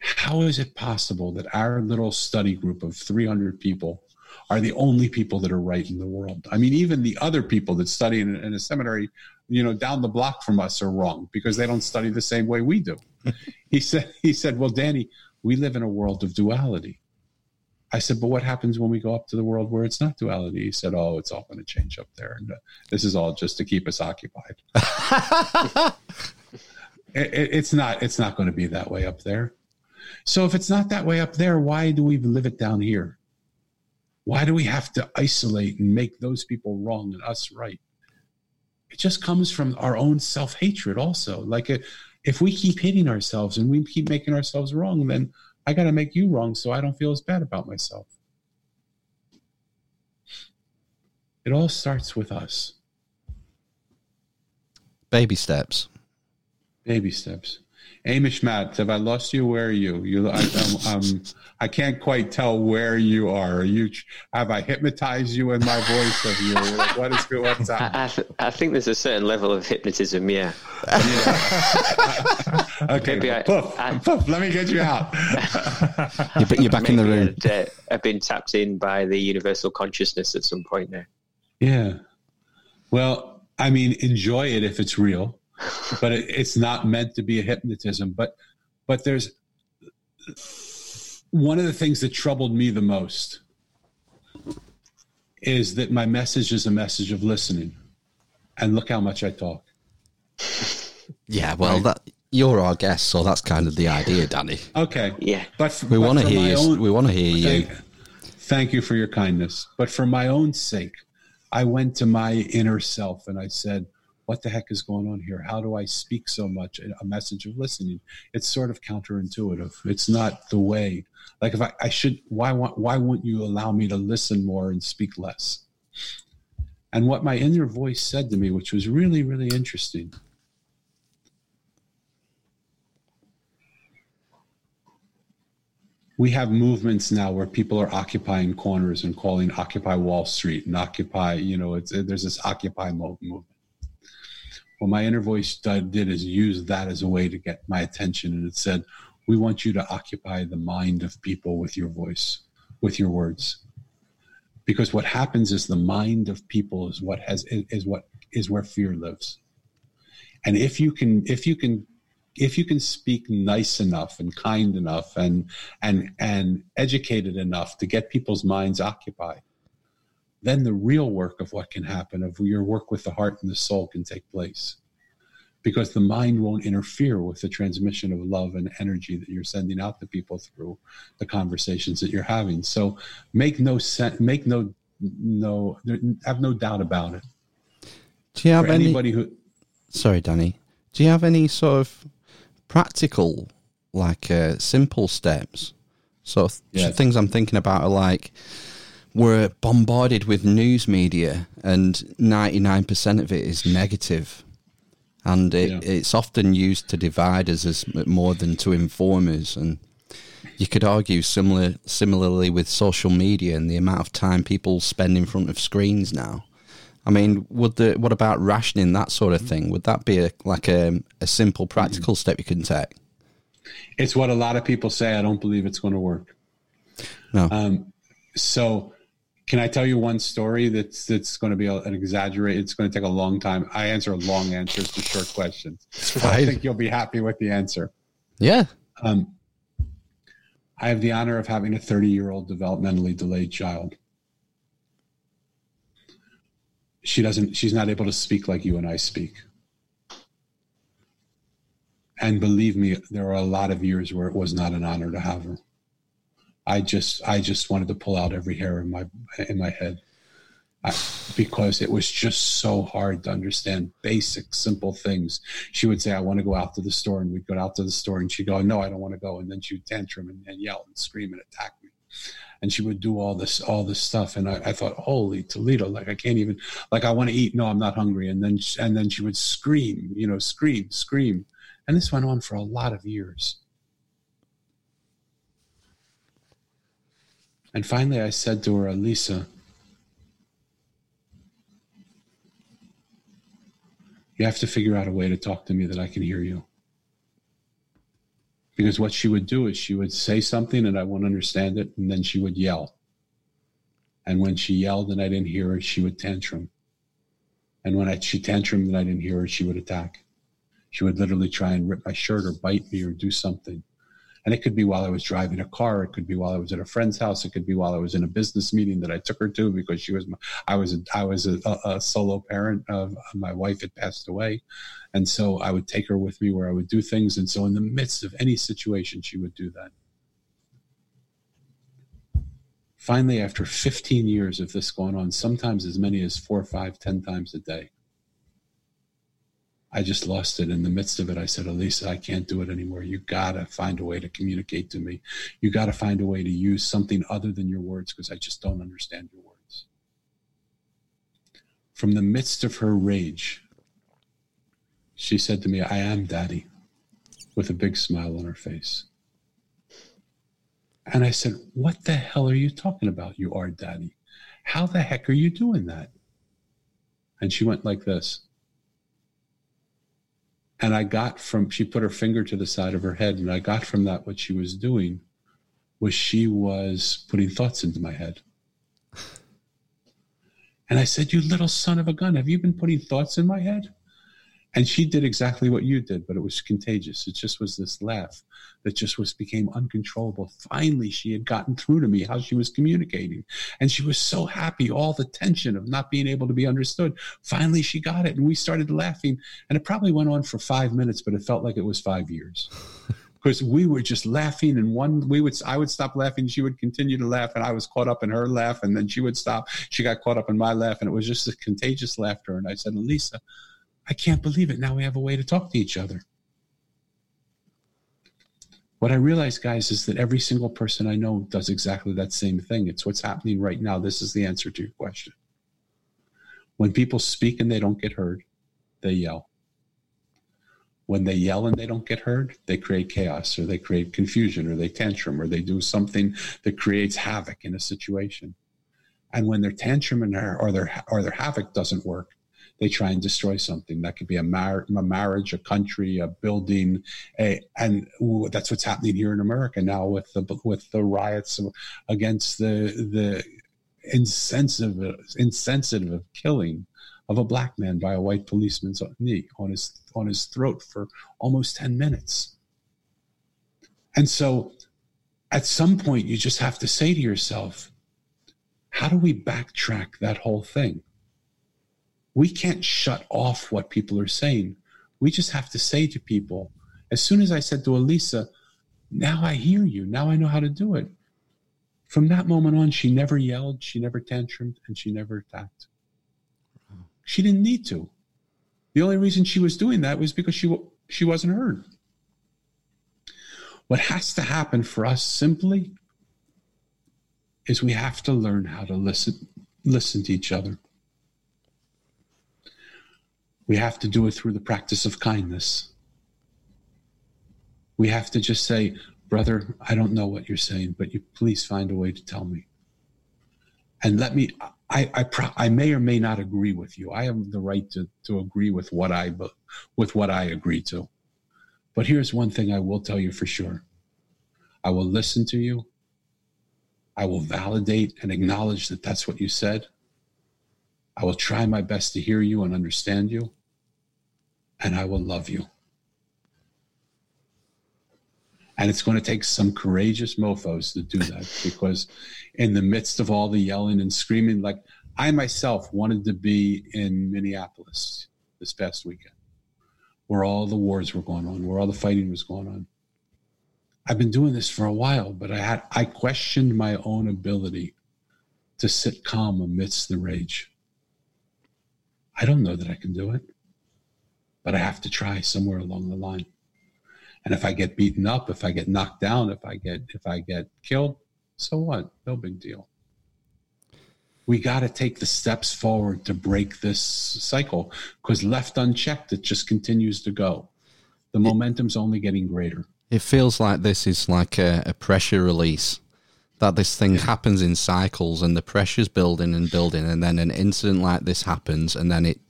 how is it possible that our little study group of 300 people are the only people that are right in the world? I mean, even the other people that study in, in a seminary, you know, down the block from us are wrong because they don't study the same way we do. he said, he said, well, Danny, we live in a world of duality. I said, but what happens when we go up to the world where it's not duality? He said, oh, it's all going to change up there. And uh, this is all just to keep us occupied. it, it, it's not, it's not going to be that way up there. So if it's not that way up there, why do we live it down here? Why do we have to isolate and make those people wrong and us right? It just comes from our own self hatred, also. Like a, if we keep hitting ourselves and we keep making ourselves wrong, then I got to make you wrong so I don't feel as bad about myself. It all starts with us. Baby steps. Baby steps. Amish Matt, have I lost you? Where are you? You, I, um, I can't quite tell where you are. Are you have I hypnotized you in my voice? Of you, like, what is what's I, I, th- I, think there's a certain level of hypnotism. Yeah. yeah. okay. Maybe I, poof, I, poof. Let me get you out. you're, you're back in the room. I'd, uh, I've been tapped in by the universal consciousness at some point there. Yeah. Well, I mean, enjoy it if it's real but it, it's not meant to be a hypnotism. But but there's one of the things that troubled me the most is that my message is a message of listening, and look how much I talk. Yeah, well, right? that you're our guest, so that's kind of the idea, Danny. Okay, yeah, but we want to hear you. Own, we want to hear thank, you. Thank you for your kindness, but for my own sake, I went to my inner self and I said, what the heck is going on here? How do I speak so much? A message of listening. It's sort of counterintuitive. It's not the way. Like if I, I should, why want, why wouldn't you allow me to listen more and speak less? And what my inner voice said to me, which was really, really interesting. We have movements now where people are occupying corners and calling Occupy Wall Street and Occupy, you know, it's, there's this Occupy movement what my inner voice did is use that as a way to get my attention. And it said, We want you to occupy the mind of people with your voice, with your words. Because what happens is the mind of people is what has is what is where fear lives. And if you can if you can if you can speak nice enough and kind enough and and and educated enough to get people's minds occupied, then the real work of what can happen, of your work with the heart and the soul, can take place. Because the mind won't interfere with the transmission of love and energy that you're sending out to people through the conversations that you're having. So make no sense, make no, no, have no doubt about it. Do you have any, anybody who? Sorry, Danny. Do you have any sort of practical, like uh, simple steps? So yes. things I'm thinking about are like we're bombarded with news media, and 99% of it is negative. And it, Yeah. it's often used to divide us as more than to inform us. And you could argue similar, similarly with social media and the amount of time people spend in front of screens now. I mean, would the what about rationing that sort of thing? Would that be a, like a, a simple practical step you can take? It's what a lot of people say. I don't believe it's going to work. No. Um, so, can I tell you one story that's that's going to be an exaggerate? It's going to take a long time. I answer long answers to short questions. I think you'll be happy with the answer. Yeah. Um, I have the honor of having a 30 year old developmentally delayed child. She doesn't, she's not able to speak like you and I speak. And believe me, there are a lot of years where it was not an honor to have her. I just, I just wanted to pull out every hair in my, in my head. I, because it was just so hard to understand basic, simple things. She would say, I want to go out to the store. And we'd go out to the store and she'd go, No, I don't want to go. And then she would tantrum and, and yell and scream and attack me. And she would do all this, all this stuff. And I, I thought, Holy Toledo, like I can't even, like I want to eat. No, I'm not hungry. And then, and then she would scream, you know, scream, scream. And this went on for a lot of years. And finally, I said to her, Lisa, you have to figure out a way to talk to me that I can hear you. Because what she would do is she would say something and I wouldn't understand it, and then she would yell. And when she yelled and I didn't hear her, she would tantrum. And when I, she tantrumed and I didn't hear her, she would attack. She would literally try and rip my shirt or bite me or do something. And it could be while I was driving a car. It could be while I was at a friend's house. It could be while I was in a business meeting that I took her to because she was, my, I was, a, I was a, a, solo parent. Of my wife had passed away, and so I would take her with me where I would do things. And so, in the midst of any situation, she would do that. Finally, after 15 years of this going on, sometimes as many as four, five, ten times a day, I just lost it in the midst of it. I said, Elisa, I can't do it anymore. You got to find a way to communicate to me. You got to find a way to use something other than your words because I just don't understand your words. From the midst of her rage, she said to me, I am daddy, with a big smile on her face. And I said, What the hell are you talking about? You are daddy. How the heck are you doing that? And she went like this. And I got from, she put her finger to the side of her head, and I got from that what she was doing was she was putting thoughts into my head. And I said, You little son of a gun, have you been putting thoughts in my head? And she did exactly what you did, but it was contagious. It just was this laugh that just was became uncontrollable. Finally, she had gotten through to me how she was communicating. And she was so happy, all the tension of not being able to be understood. Finally, she got it. And we started laughing. And it probably went on for five minutes, but it felt like it was five years. Because we were just laughing, and one we would I would stop laughing, she would continue to laugh, and I was caught up in her laugh, and then she would stop. She got caught up in my laugh, and it was just a contagious laughter. And I said, Lisa, I can't believe it. Now we have a way to talk to each other. What I realize, guys, is that every single person I know does exactly that same thing. It's what's happening right now. This is the answer to your question. When people speak and they don't get heard, they yell. When they yell and they don't get heard, they create chaos or they create confusion or they tantrum or they do something that creates havoc in a situation. And when their tantrum or their or their havoc doesn't work, they try and destroy something. That could be a, mar- a marriage, a country, a building, a, and ooh, that's what's happening here in America now with the with the riots against the the insensitive insensitive killing of a black man by a white policeman's knee on his on his throat for almost ten minutes. And so, at some point, you just have to say to yourself, "How do we backtrack that whole thing?" We can't shut off what people are saying. We just have to say to people, as soon as I said to Elisa, now I hear you. Now I know how to do it. From that moment on, she never yelled, she never tantrumed, and she never attacked. She didn't need to. The only reason she was doing that was because she, she wasn't heard. What has to happen for us simply is we have to learn how to listen listen to each other. We have to do it through the practice of kindness. We have to just say, brother, I don't know what you're saying, but you please find a way to tell me. And let me, I, I, I may or may not agree with you. I have the right to, to agree with what I, with what I agree to. But here's one thing I will tell you for sure. I will listen to you. I will validate and acknowledge that that's what you said. I will try my best to hear you and understand you. And I will love you. And it's going to take some courageous mofos to do that because, in the midst of all the yelling and screaming, like I myself wanted to be in Minneapolis this past weekend, where all the wars were going on, where all the fighting was going on. I've been doing this for a while, but I had I questioned my own ability to sit calm amidst the rage. I don't know that I can do it, but I have to try somewhere along the line. And if I get beaten up, if I get knocked down, if I get if I get killed, so what? No big deal. We got to take the steps forward to break this cycle because left unchecked, it just continues to go. The momentum's only getting greater. It feels like this is like a, a pressure release. That this thing happens in cycles and the pressure's building and building, and then an incident like this happens, and then it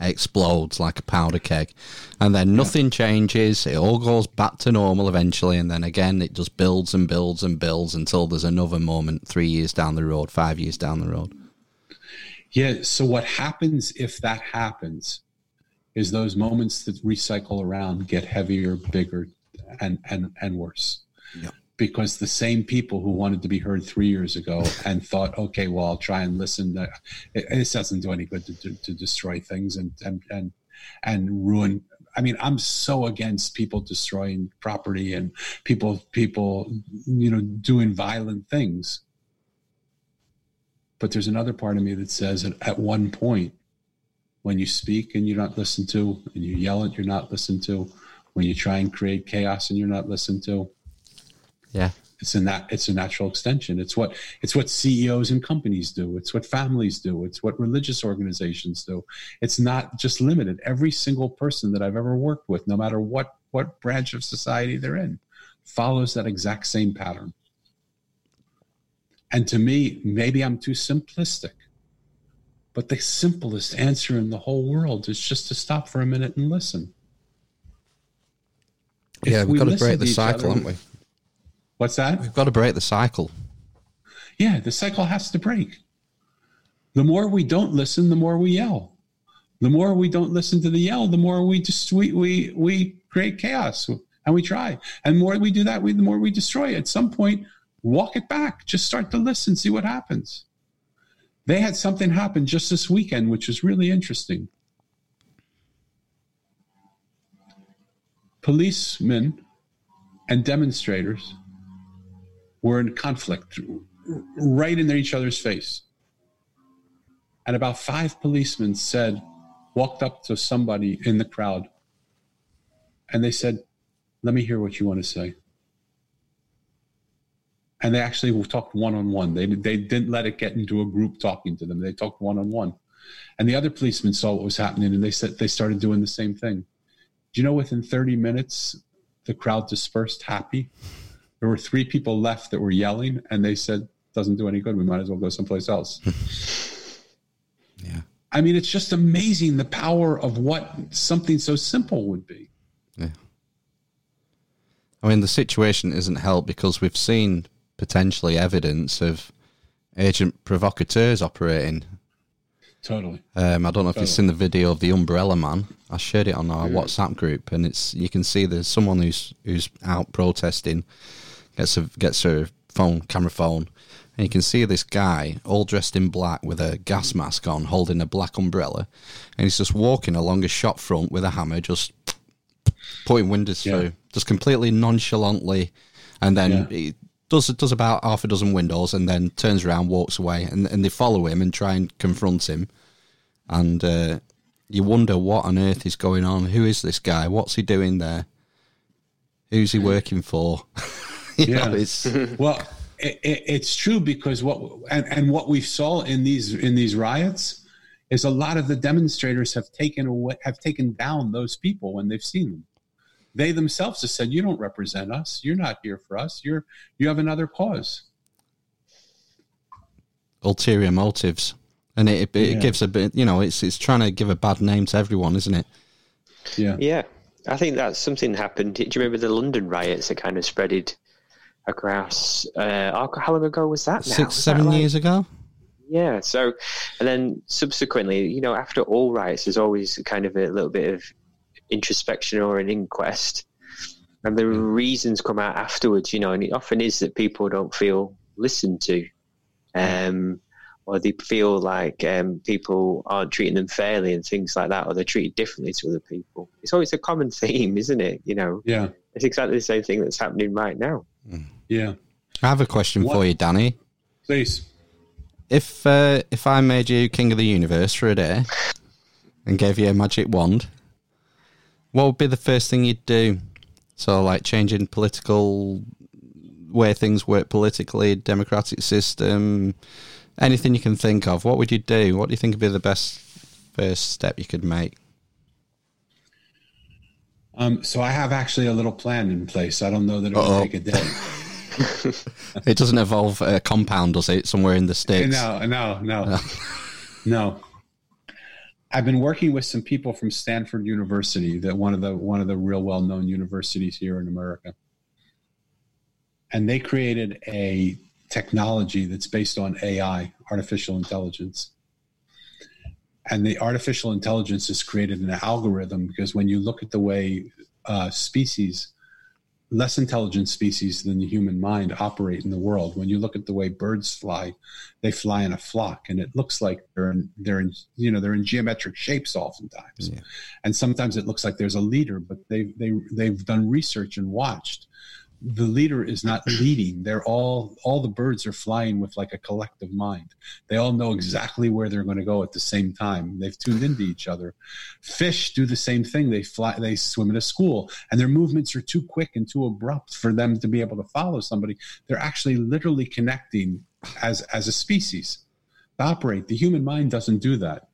explodes like a powder keg. And then nothing changes. It all goes back to normal eventually. And then again, it just builds and builds and builds until there's another moment three years down the road, five years down the road. Yeah. So, what happens if that happens is those moments that recycle around get heavier, bigger, and and and worse. Yep. Because the same people who wanted to be heard three years ago and thought, okay, well, I'll try and listen. It, this doesn't do any good to, to, to destroy things and and and and ruin. I mean, I'm so against people destroying property and people people you know doing violent things. But there's another part of me that says that at one point, when you speak and you're not listened to, and you yell and you're not listened to, when you try and create chaos and you're not listened to. Yeah. It's a nat- it's a natural extension. It's what it's what CEOs and companies do. It's what families do. It's what religious organizations do. It's not just limited. Every single person that I've ever worked with, no matter what what branch of society they're in, follows that exact same pattern. And to me, maybe I'm too simplistic. But the simplest answer in the whole world is just to stop for a minute and listen. Yeah, we've we got to break the cycle, other- haven't we? What's that? We've got to break the cycle. Yeah, the cycle has to break. The more we don't listen, the more we yell. The more we don't listen to the yell, the more we just we we we create chaos and we try. And the more we do that, we the more we destroy. At some point, walk it back. Just start to listen, see what happens. They had something happen just this weekend, which was really interesting. Policemen and demonstrators were in conflict right in each other's face. And about five policemen said, walked up to somebody in the crowd, and they said, Let me hear what you want to say. And they actually talked one on one. They they didn't let it get into a group talking to them. They talked one on one. And the other policemen saw what was happening, and they said they started doing the same thing. Do you know within 30 minutes, the crowd dispersed happy? There were three people left that were yelling, and they said, "Doesn't do any good. We might as well go someplace else." Yeah. I mean, it's just amazing the power of what something so simple would be. Yeah. I mean, the situation isn't helped because we've seen potentially evidence of agent provocateurs operating. Totally. Um, I don't know if you've seen the video of the Umbrella Man. I shared it on our WhatsApp group, and it's you can see there's someone who's who's out protesting, gets a gets her phone camera phone, and you can see this guy all dressed in black with a gas mask on, holding a black umbrella, and he's just walking along a shop front with a hammer, just putting windows Yeah. through, just completely nonchalantly, and then Yeah. he does does about half a dozen windows, and then turns around, walks away, and and they follow him and try and confront him, and uh, you wonder what on earth is going on. Who is this guy? What's he doing there? Who's he working for? You know, Yeah. it's Well, it, it, it's true because what and, and what we saw in these in these riots is a lot of the demonstrators have taken away have taken down those people when they've seen them. They themselves have said, "You don't represent us. You're not here for us. You're you have another cause." Ulterior motives, and it, it, Yeah. gives a bit. You know, it's it's trying to give a bad name to everyone, isn't it? Yeah, Yeah, I think that's something happened. Do you remember the London riots that kind of spreaded across? Uh, how long ago was that? Now? Six, Was seven like- years ago. Yeah. So, and then subsequently, you know, after all rights there's always kind of a little bit of introspection or an inquest, and the reasons come out afterwards. You know, and it often is that people don't feel listened to, um, or they feel like um, people aren't treating them fairly and things like that, or they're treated differently to other people. It's always a common theme, isn't it? You know, yeah, it's exactly the same thing that's happening right now. yeah. I have a question What- for you, Danny. Please. If uh, if I made you king of the universe for a day and gave you a magic wand, what would be the first thing you'd do? So, like changing political way things work politically, democratic system, anything you can think of. What would you do? What do you think would be the best first step you could make? Um, so I have actually a little plan in place. I don't know that it will take a day. It doesn't involve a compound, does it? Somewhere in the states? No, no, no, no. I've been working with some people from Stanford University, that one of the one of the real well known universities here in America, and they created a technology that's based on AI, artificial intelligence. And the artificial intelligence has created in an algorithm because when you look at the way uh, species less intelligent species than the human mind operate in the world. When you look at the way birds fly, they fly in a flock, and it looks like they're in, they're in you know they're in geometric shapes oftentimes, Yeah. and sometimes it looks like there's a leader, but they they they've done research and watched. The leader is not leading. They're all all the birds are flying with like a collective mind. They all know exactly where they're going to go at the same time. They've tuned into each other. Fish do the same thing. They fly, they swim in a school, and their movements are too quick and too abrupt for them to be able to follow somebody. They're actually literally connecting as as a species to operate. The human mind doesn't do that.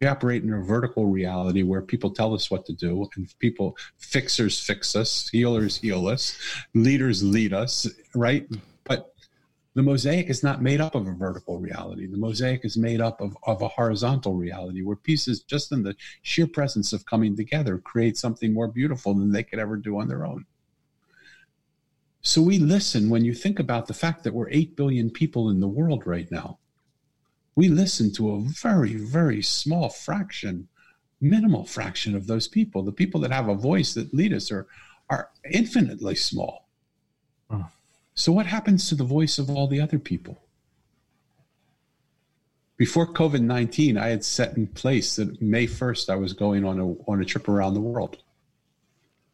We operate in a vertical reality where people tell us what to do, and people fixers fix us, healers heal us, leaders lead us, right? But the mosaic is not made up of a vertical reality. The mosaic is made up of, of a horizontal reality where pieces, just in the sheer presence of coming together, create something more beautiful than they could ever do on their own. So we listen when you think about the fact that we're 8 billion people in the world right now. We listen to a very, very small fraction, minimal fraction of those people. The people that have a voice that lead us are, are infinitely small. Oh. So, what happens to the voice of all the other people? Before COVID 19, I had set in place that May 1st, I was going on a, on a trip around the world.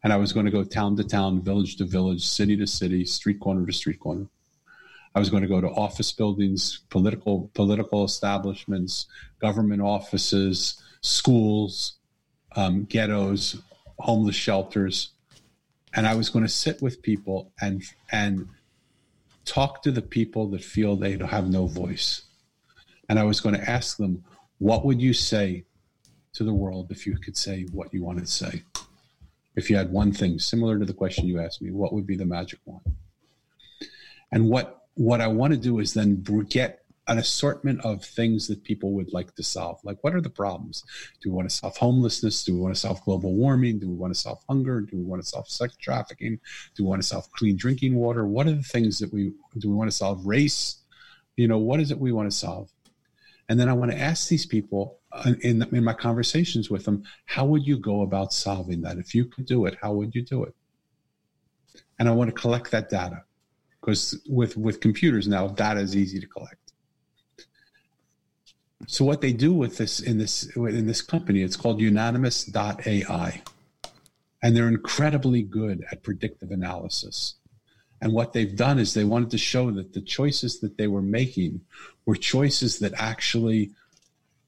And I was going to go town to town, village to village, city to city, street corner to street corner. I was going to go to office buildings, political political establishments, government offices, schools, um, ghettos, homeless shelters, and I was going to sit with people and and talk to the people that feel they have no voice. And I was going to ask them, what would you say to the world if you could say what you wanted to say? If you had one thing similar to the question you asked me, what would be the magic one? And what what I want to do is then get an assortment of things that people would like to solve. Like, what are the problems? Do we want to solve homelessness? Do we want to solve global warming? Do we want to solve hunger? Do we want to solve sex trafficking? Do we want to solve clean drinking water? What are the things that we do? We want to solve race? You know, what is it we want to solve? And then I want to ask these people uh, in, in my conversations with them, how would you go about solving that? If you could do it, how would you do it? And I want to collect that data because with with computers now data is easy to collect. So what they do with this in this in this company it's called unanimous.ai and they're incredibly good at predictive analysis. And what they've done is they wanted to show that the choices that they were making were choices that actually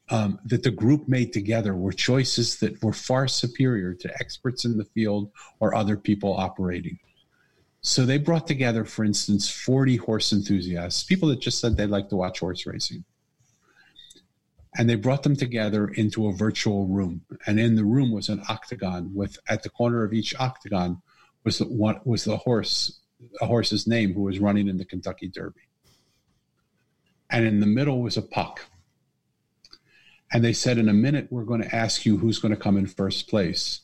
um, that the group made together were choices that were far superior to experts in the field or other people operating So they brought together, for instance, 40 horse enthusiasts, people that just said they'd like to watch horse racing. And they brought them together into a virtual room. And in the room was an octagon with at the corner of each octagon was the was the horse, a horse's name who was running in the Kentucky Derby. And in the middle was a puck. And they said, in a minute, we're going to ask you who's going to come in first place.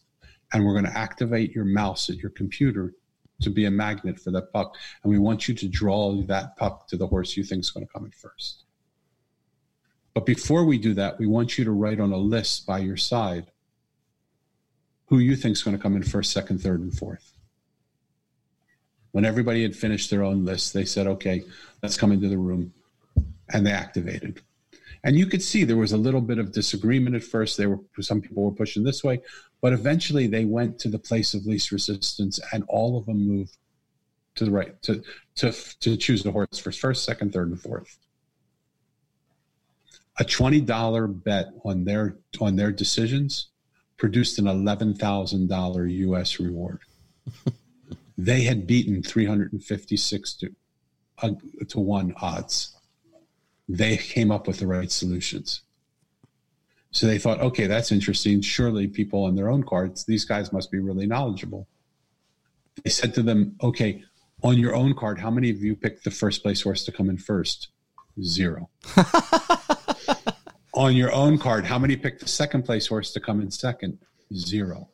And we're going to activate your mouse at your computer to be a magnet for that puck. And we want you to draw that puck to the horse you think is going to come in first. But before we do that, we want you to write on a list by your side who you think is going to come in first, second, third, and fourth. When everybody had finished their own list, they said, okay, let's come into the room. And they activated. And you could see there was a little bit of disagreement at first. There were some people were pushing this way, but eventually they went to the place of least resistance, and all of them moved to the right to to to choose the horse for first, second, third, and fourth. A twenty dollar bet on their on their decisions produced an eleven thousand dollar U.S. reward. they had beaten three hundred and fifty six to uh, to one odds they came up with the right solutions. So they thought, okay, that's interesting. Surely people on their own cards, these guys must be really knowledgeable. They said to them, okay, on your own card, how many of you picked the first place horse to come in first? Zero. on your own card, how many picked the second place horse to come in second? Zero.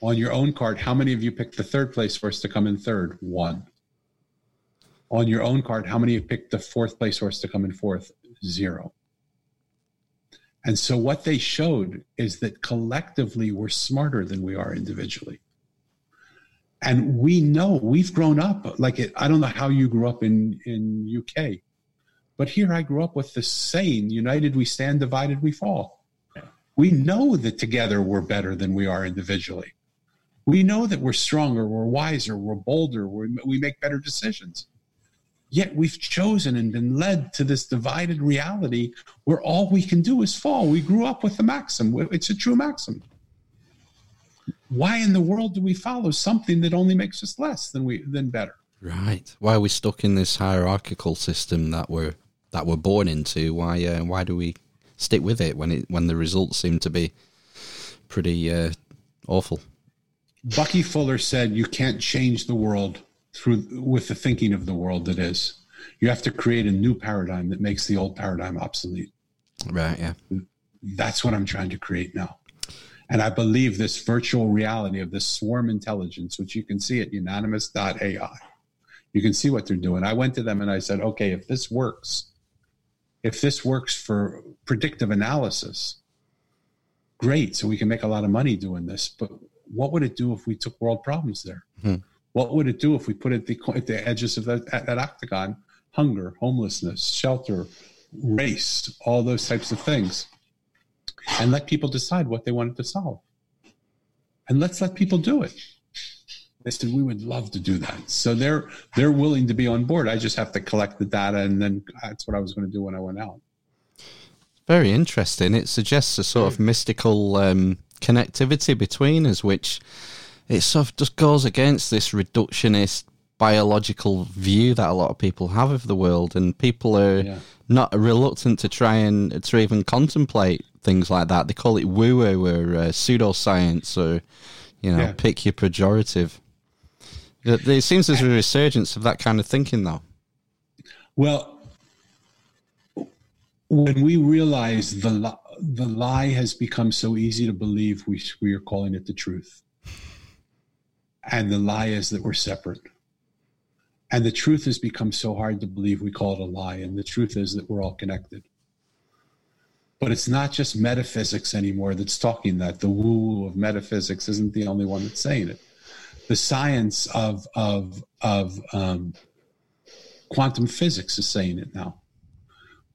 On your own card, how many of you picked the third place horse to come in third? One on your own card, how many have picked the fourth place horse to come in fourth? Zero. And so what they showed is that collectively we're smarter than we are individually. And we know we've grown up like it, I don't know how you grew up in in UK, but here I grew up with the saying, united we stand, divided we fall. We know that together we're better than we are individually. We know that we're stronger, we're wiser, we're bolder, we're, we make better decisions. Yet we've chosen and been led to this divided reality where all we can do is fall. We grew up with the maxim. It's a true maxim. Why in the world do we follow something that only makes us less than we than better? Right. Why are we stuck in this hierarchical system that we're that we're born into? Why uh, why do we stick with it when it when the results seem to be pretty uh, awful? Bucky Fuller said, "You can't change the world through with the thinking of the world that is. You have to create a new paradigm that makes the old paradigm obsolete. Right. Yeah. That's what I'm trying to create now. And I believe this virtual reality of this swarm intelligence, which you can see at unanimous.ai, you can see what they're doing. I went to them and I said, okay, if this works, if this works for predictive analysis, great. So we can make a lot of money doing this. But what would it do if we took world problems there? Hmm. What would it do if we put it at the, at the edges of that, that octagon? Hunger, homelessness, shelter, race, all those types of things. And let people decide what they wanted to solve. And let's let people do it. They said we would love to do that. So they're they're willing to be on board. I just have to collect the data and then that's what I was going to do when I went out. Very interesting. It suggests a sort of mystical um, connectivity between us, which it sort of just goes against this reductionist biological view that a lot of people have of the world, and people are yeah. not reluctant to try and to even contemplate things like that. They call it woo woo or uh, pseudoscience, or you know, yeah. pick your pejorative. It, seems there's a resurgence of that kind of thinking, though. Well, when we realize the li- the lie has become so easy to believe, we we are calling it the truth. And the lie is that we're separate. And the truth has become so hard to believe we call it a lie. And the truth is that we're all connected. But it's not just metaphysics anymore that's talking that. The woo of metaphysics isn't the only one that's saying it. The science of, of, of um, quantum physics is saying it now.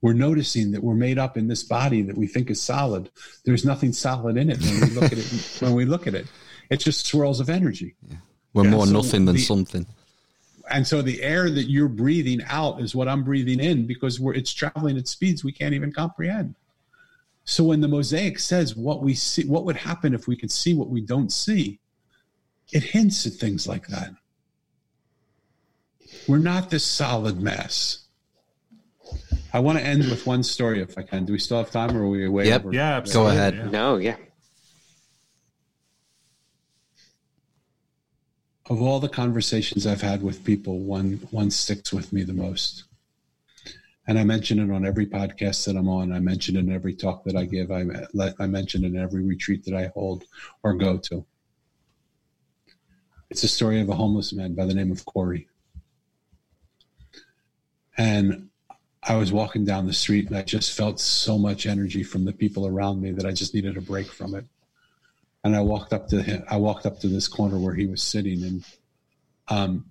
We're noticing that we're made up in this body that we think is solid. There's nothing solid in it when we look at it. When we look at it, it's just swirls of energy. Yeah. We're yeah, more so nothing than the, something. And so the air that you're breathing out is what I'm breathing in because we're, it's traveling at speeds we can't even comprehend. So when the mosaic says what we see, what would happen if we could see what we don't see, it hints at things like that. We're not this solid mass. I want to end with one story if I can. Do we still have time or are we way Yep. over? Yeah, absolutely. ahead. yeah. No, yeah. Of all the conversations I've had with people, one one sticks with me the most. And I mention it on every podcast that I'm on. I mention it in every talk that I give. I, I mention it in every retreat that I hold or go to. It's a story of a homeless man by the name of Corey. And I was walking down the street and I just felt so much energy from the people around me that I just needed a break from it. And I walked up to him. I walked up to this corner where he was sitting, and um,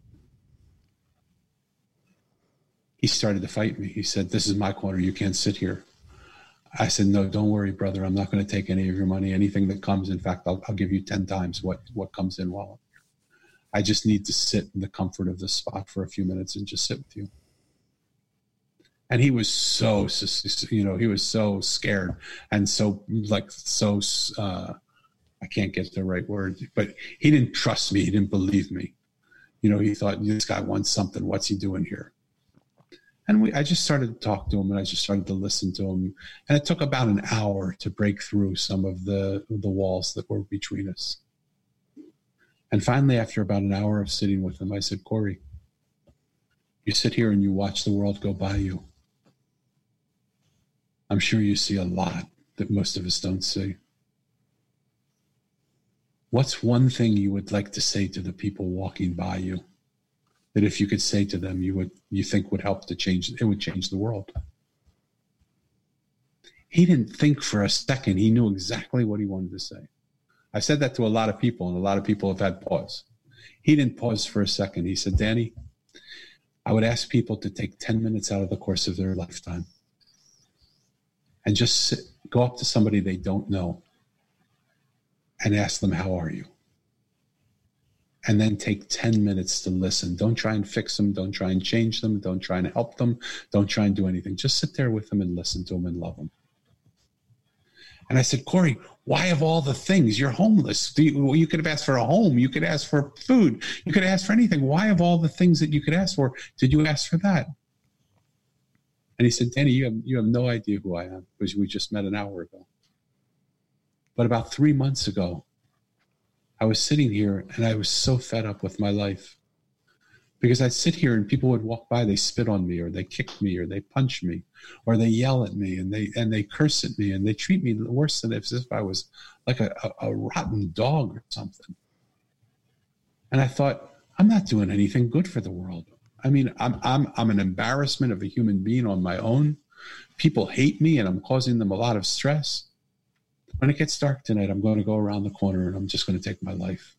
he started to fight me. He said, "This is my corner. You can't sit here." I said, "No, don't worry, brother. I'm not going to take any of your money. Anything that comes, in fact, I'll, I'll give you ten times what what comes in while I'm here. I just need to sit in the comfort of this spot for a few minutes and just sit with you." And he was so, you know, he was so scared and so like so. Uh, I can't get the right word, but he didn't trust me. He didn't believe me. You know, he thought this guy wants something. What's he doing here? And we, I just started to talk to him, and I just started to listen to him. And it took about an hour to break through some of the the walls that were between us. And finally, after about an hour of sitting with him, I said, "Corey, you sit here and you watch the world go by you. I'm sure you see a lot that most of us don't see." What's one thing you would like to say to the people walking by you that if you could say to them you would you think would help to change it would change the world? He didn't think for a second. He knew exactly what he wanted to say. I said that to a lot of people, and a lot of people have had pause. He didn't pause for a second. He said, Danny, I would ask people to take 10 minutes out of the course of their lifetime and just sit, go up to somebody they don't know and ask them, How are you? And then take 10 minutes to listen. Don't try and fix them. Don't try and change them. Don't try and help them. Don't try and do anything. Just sit there with them and listen to them and love them. And I said, Corey, why of all the things? You're homeless. You, you could have asked for a home. You could ask for food. You could ask for anything. Why of all the things that you could ask for, did you ask for that? And he said, Danny, you have, you have no idea who I am because we just met an hour ago. But about three months ago, I was sitting here and I was so fed up with my life because I'd sit here and people would walk by, they spit on me or they kick me or they punch me or they yell at me and they and they curse at me and they treat me worse than if, if I was like a, a, a rotten dog or something. And I thought, I'm not doing anything good for the world. I mean, I'm I'm I'm an embarrassment of a human being on my own. People hate me and I'm causing them a lot of stress. When it gets dark tonight, I'm going to go around the corner and I'm just going to take my life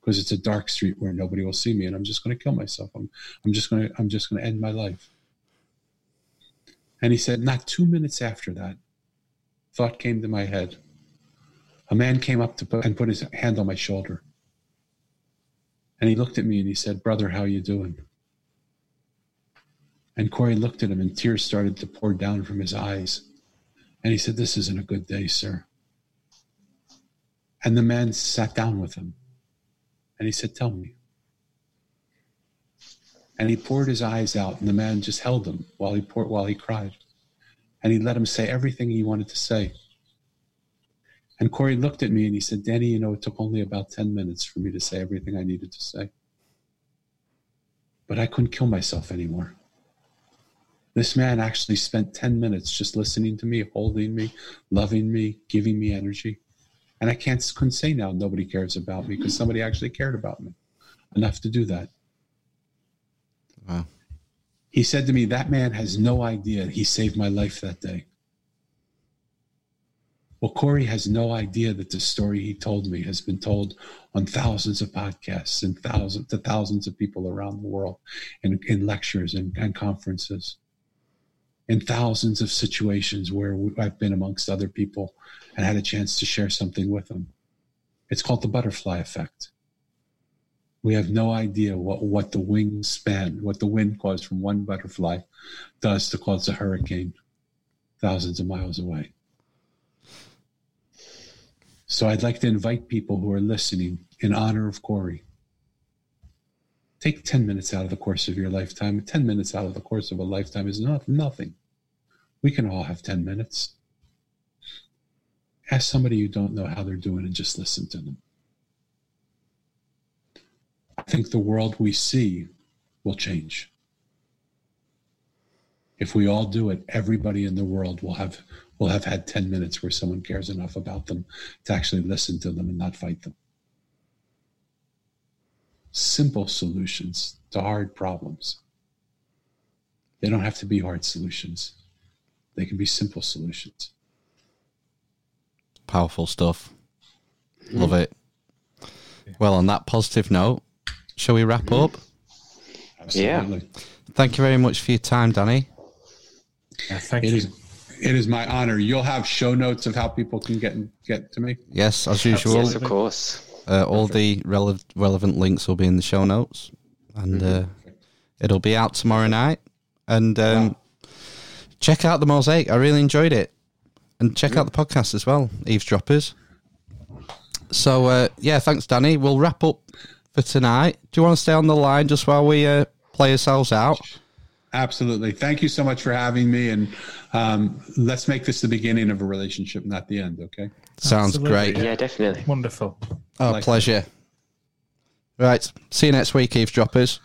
because it's a dark street where nobody will see me and I'm just going to kill myself. I'm, I'm just going to, I'm just going to end my life. And he said, not two minutes after that, thought came to my head. A man came up to put, and put his hand on my shoulder. And he looked at me and he said, brother, how you doing? And Corey looked at him and tears started to pour down from his eyes. And he said, this isn't a good day, sir. And the man sat down with him and he said, Tell me. And he poured his eyes out, and the man just held him while he poured, while he cried. And he let him say everything he wanted to say. And Corey looked at me and he said, Danny, you know, it took only about 10 minutes for me to say everything I needed to say. But I couldn't kill myself anymore. This man actually spent 10 minutes just listening to me, holding me, loving me, giving me energy. And I can't couldn't say now nobody cares about me because somebody actually cared about me enough to do that. Wow. He said to me, That man has no idea he saved my life that day. Well, Corey has no idea that the story he told me has been told on thousands of podcasts and thousands to thousands of people around the world in, in lectures and, and conferences in thousands of situations where I've been amongst other people and had a chance to share something with them. It's called the butterfly effect. We have no idea what, what the wingspan, what the wind caused from one butterfly does to cause a hurricane thousands of miles away. So I'd like to invite people who are listening in honor of Corey Take 10 minutes out of the course of your lifetime. 10 minutes out of the course of a lifetime is not nothing. We can all have 10 minutes. Ask somebody you don't know how they're doing and just listen to them. I think the world we see will change. If we all do it, everybody in the world will have will have had 10 minutes where someone cares enough about them to actually listen to them and not fight them. Simple solutions to hard problems. They don't have to be hard solutions. They can be simple solutions. Powerful stuff. Hmm. Love it. Well, on that positive note, shall we wrap hmm. up? Absolutely. Thank you very much for your time, Danny. Yeah, thank It you. is it is my honor. You'll have show notes of how people can get get to me. Yes, as usual. Yes, of course. Uh, all the rele- relevant links will be in the show notes, and uh, it'll be out tomorrow night. And um, check out the mosaic. I really enjoyed it, and check out the podcast as well, eavesdroppers. So uh, yeah, thanks, Danny. We'll wrap up for tonight. Do you want to stay on the line just while we uh, play ourselves out? Absolutely. Thank you so much for having me, and um, let's make this the beginning of a relationship, not the end. Okay. Sounds Absolutely, great. Yeah, definitely. Wonderful. Oh, Like- pleasure. Right. See you next week, eavesdroppers.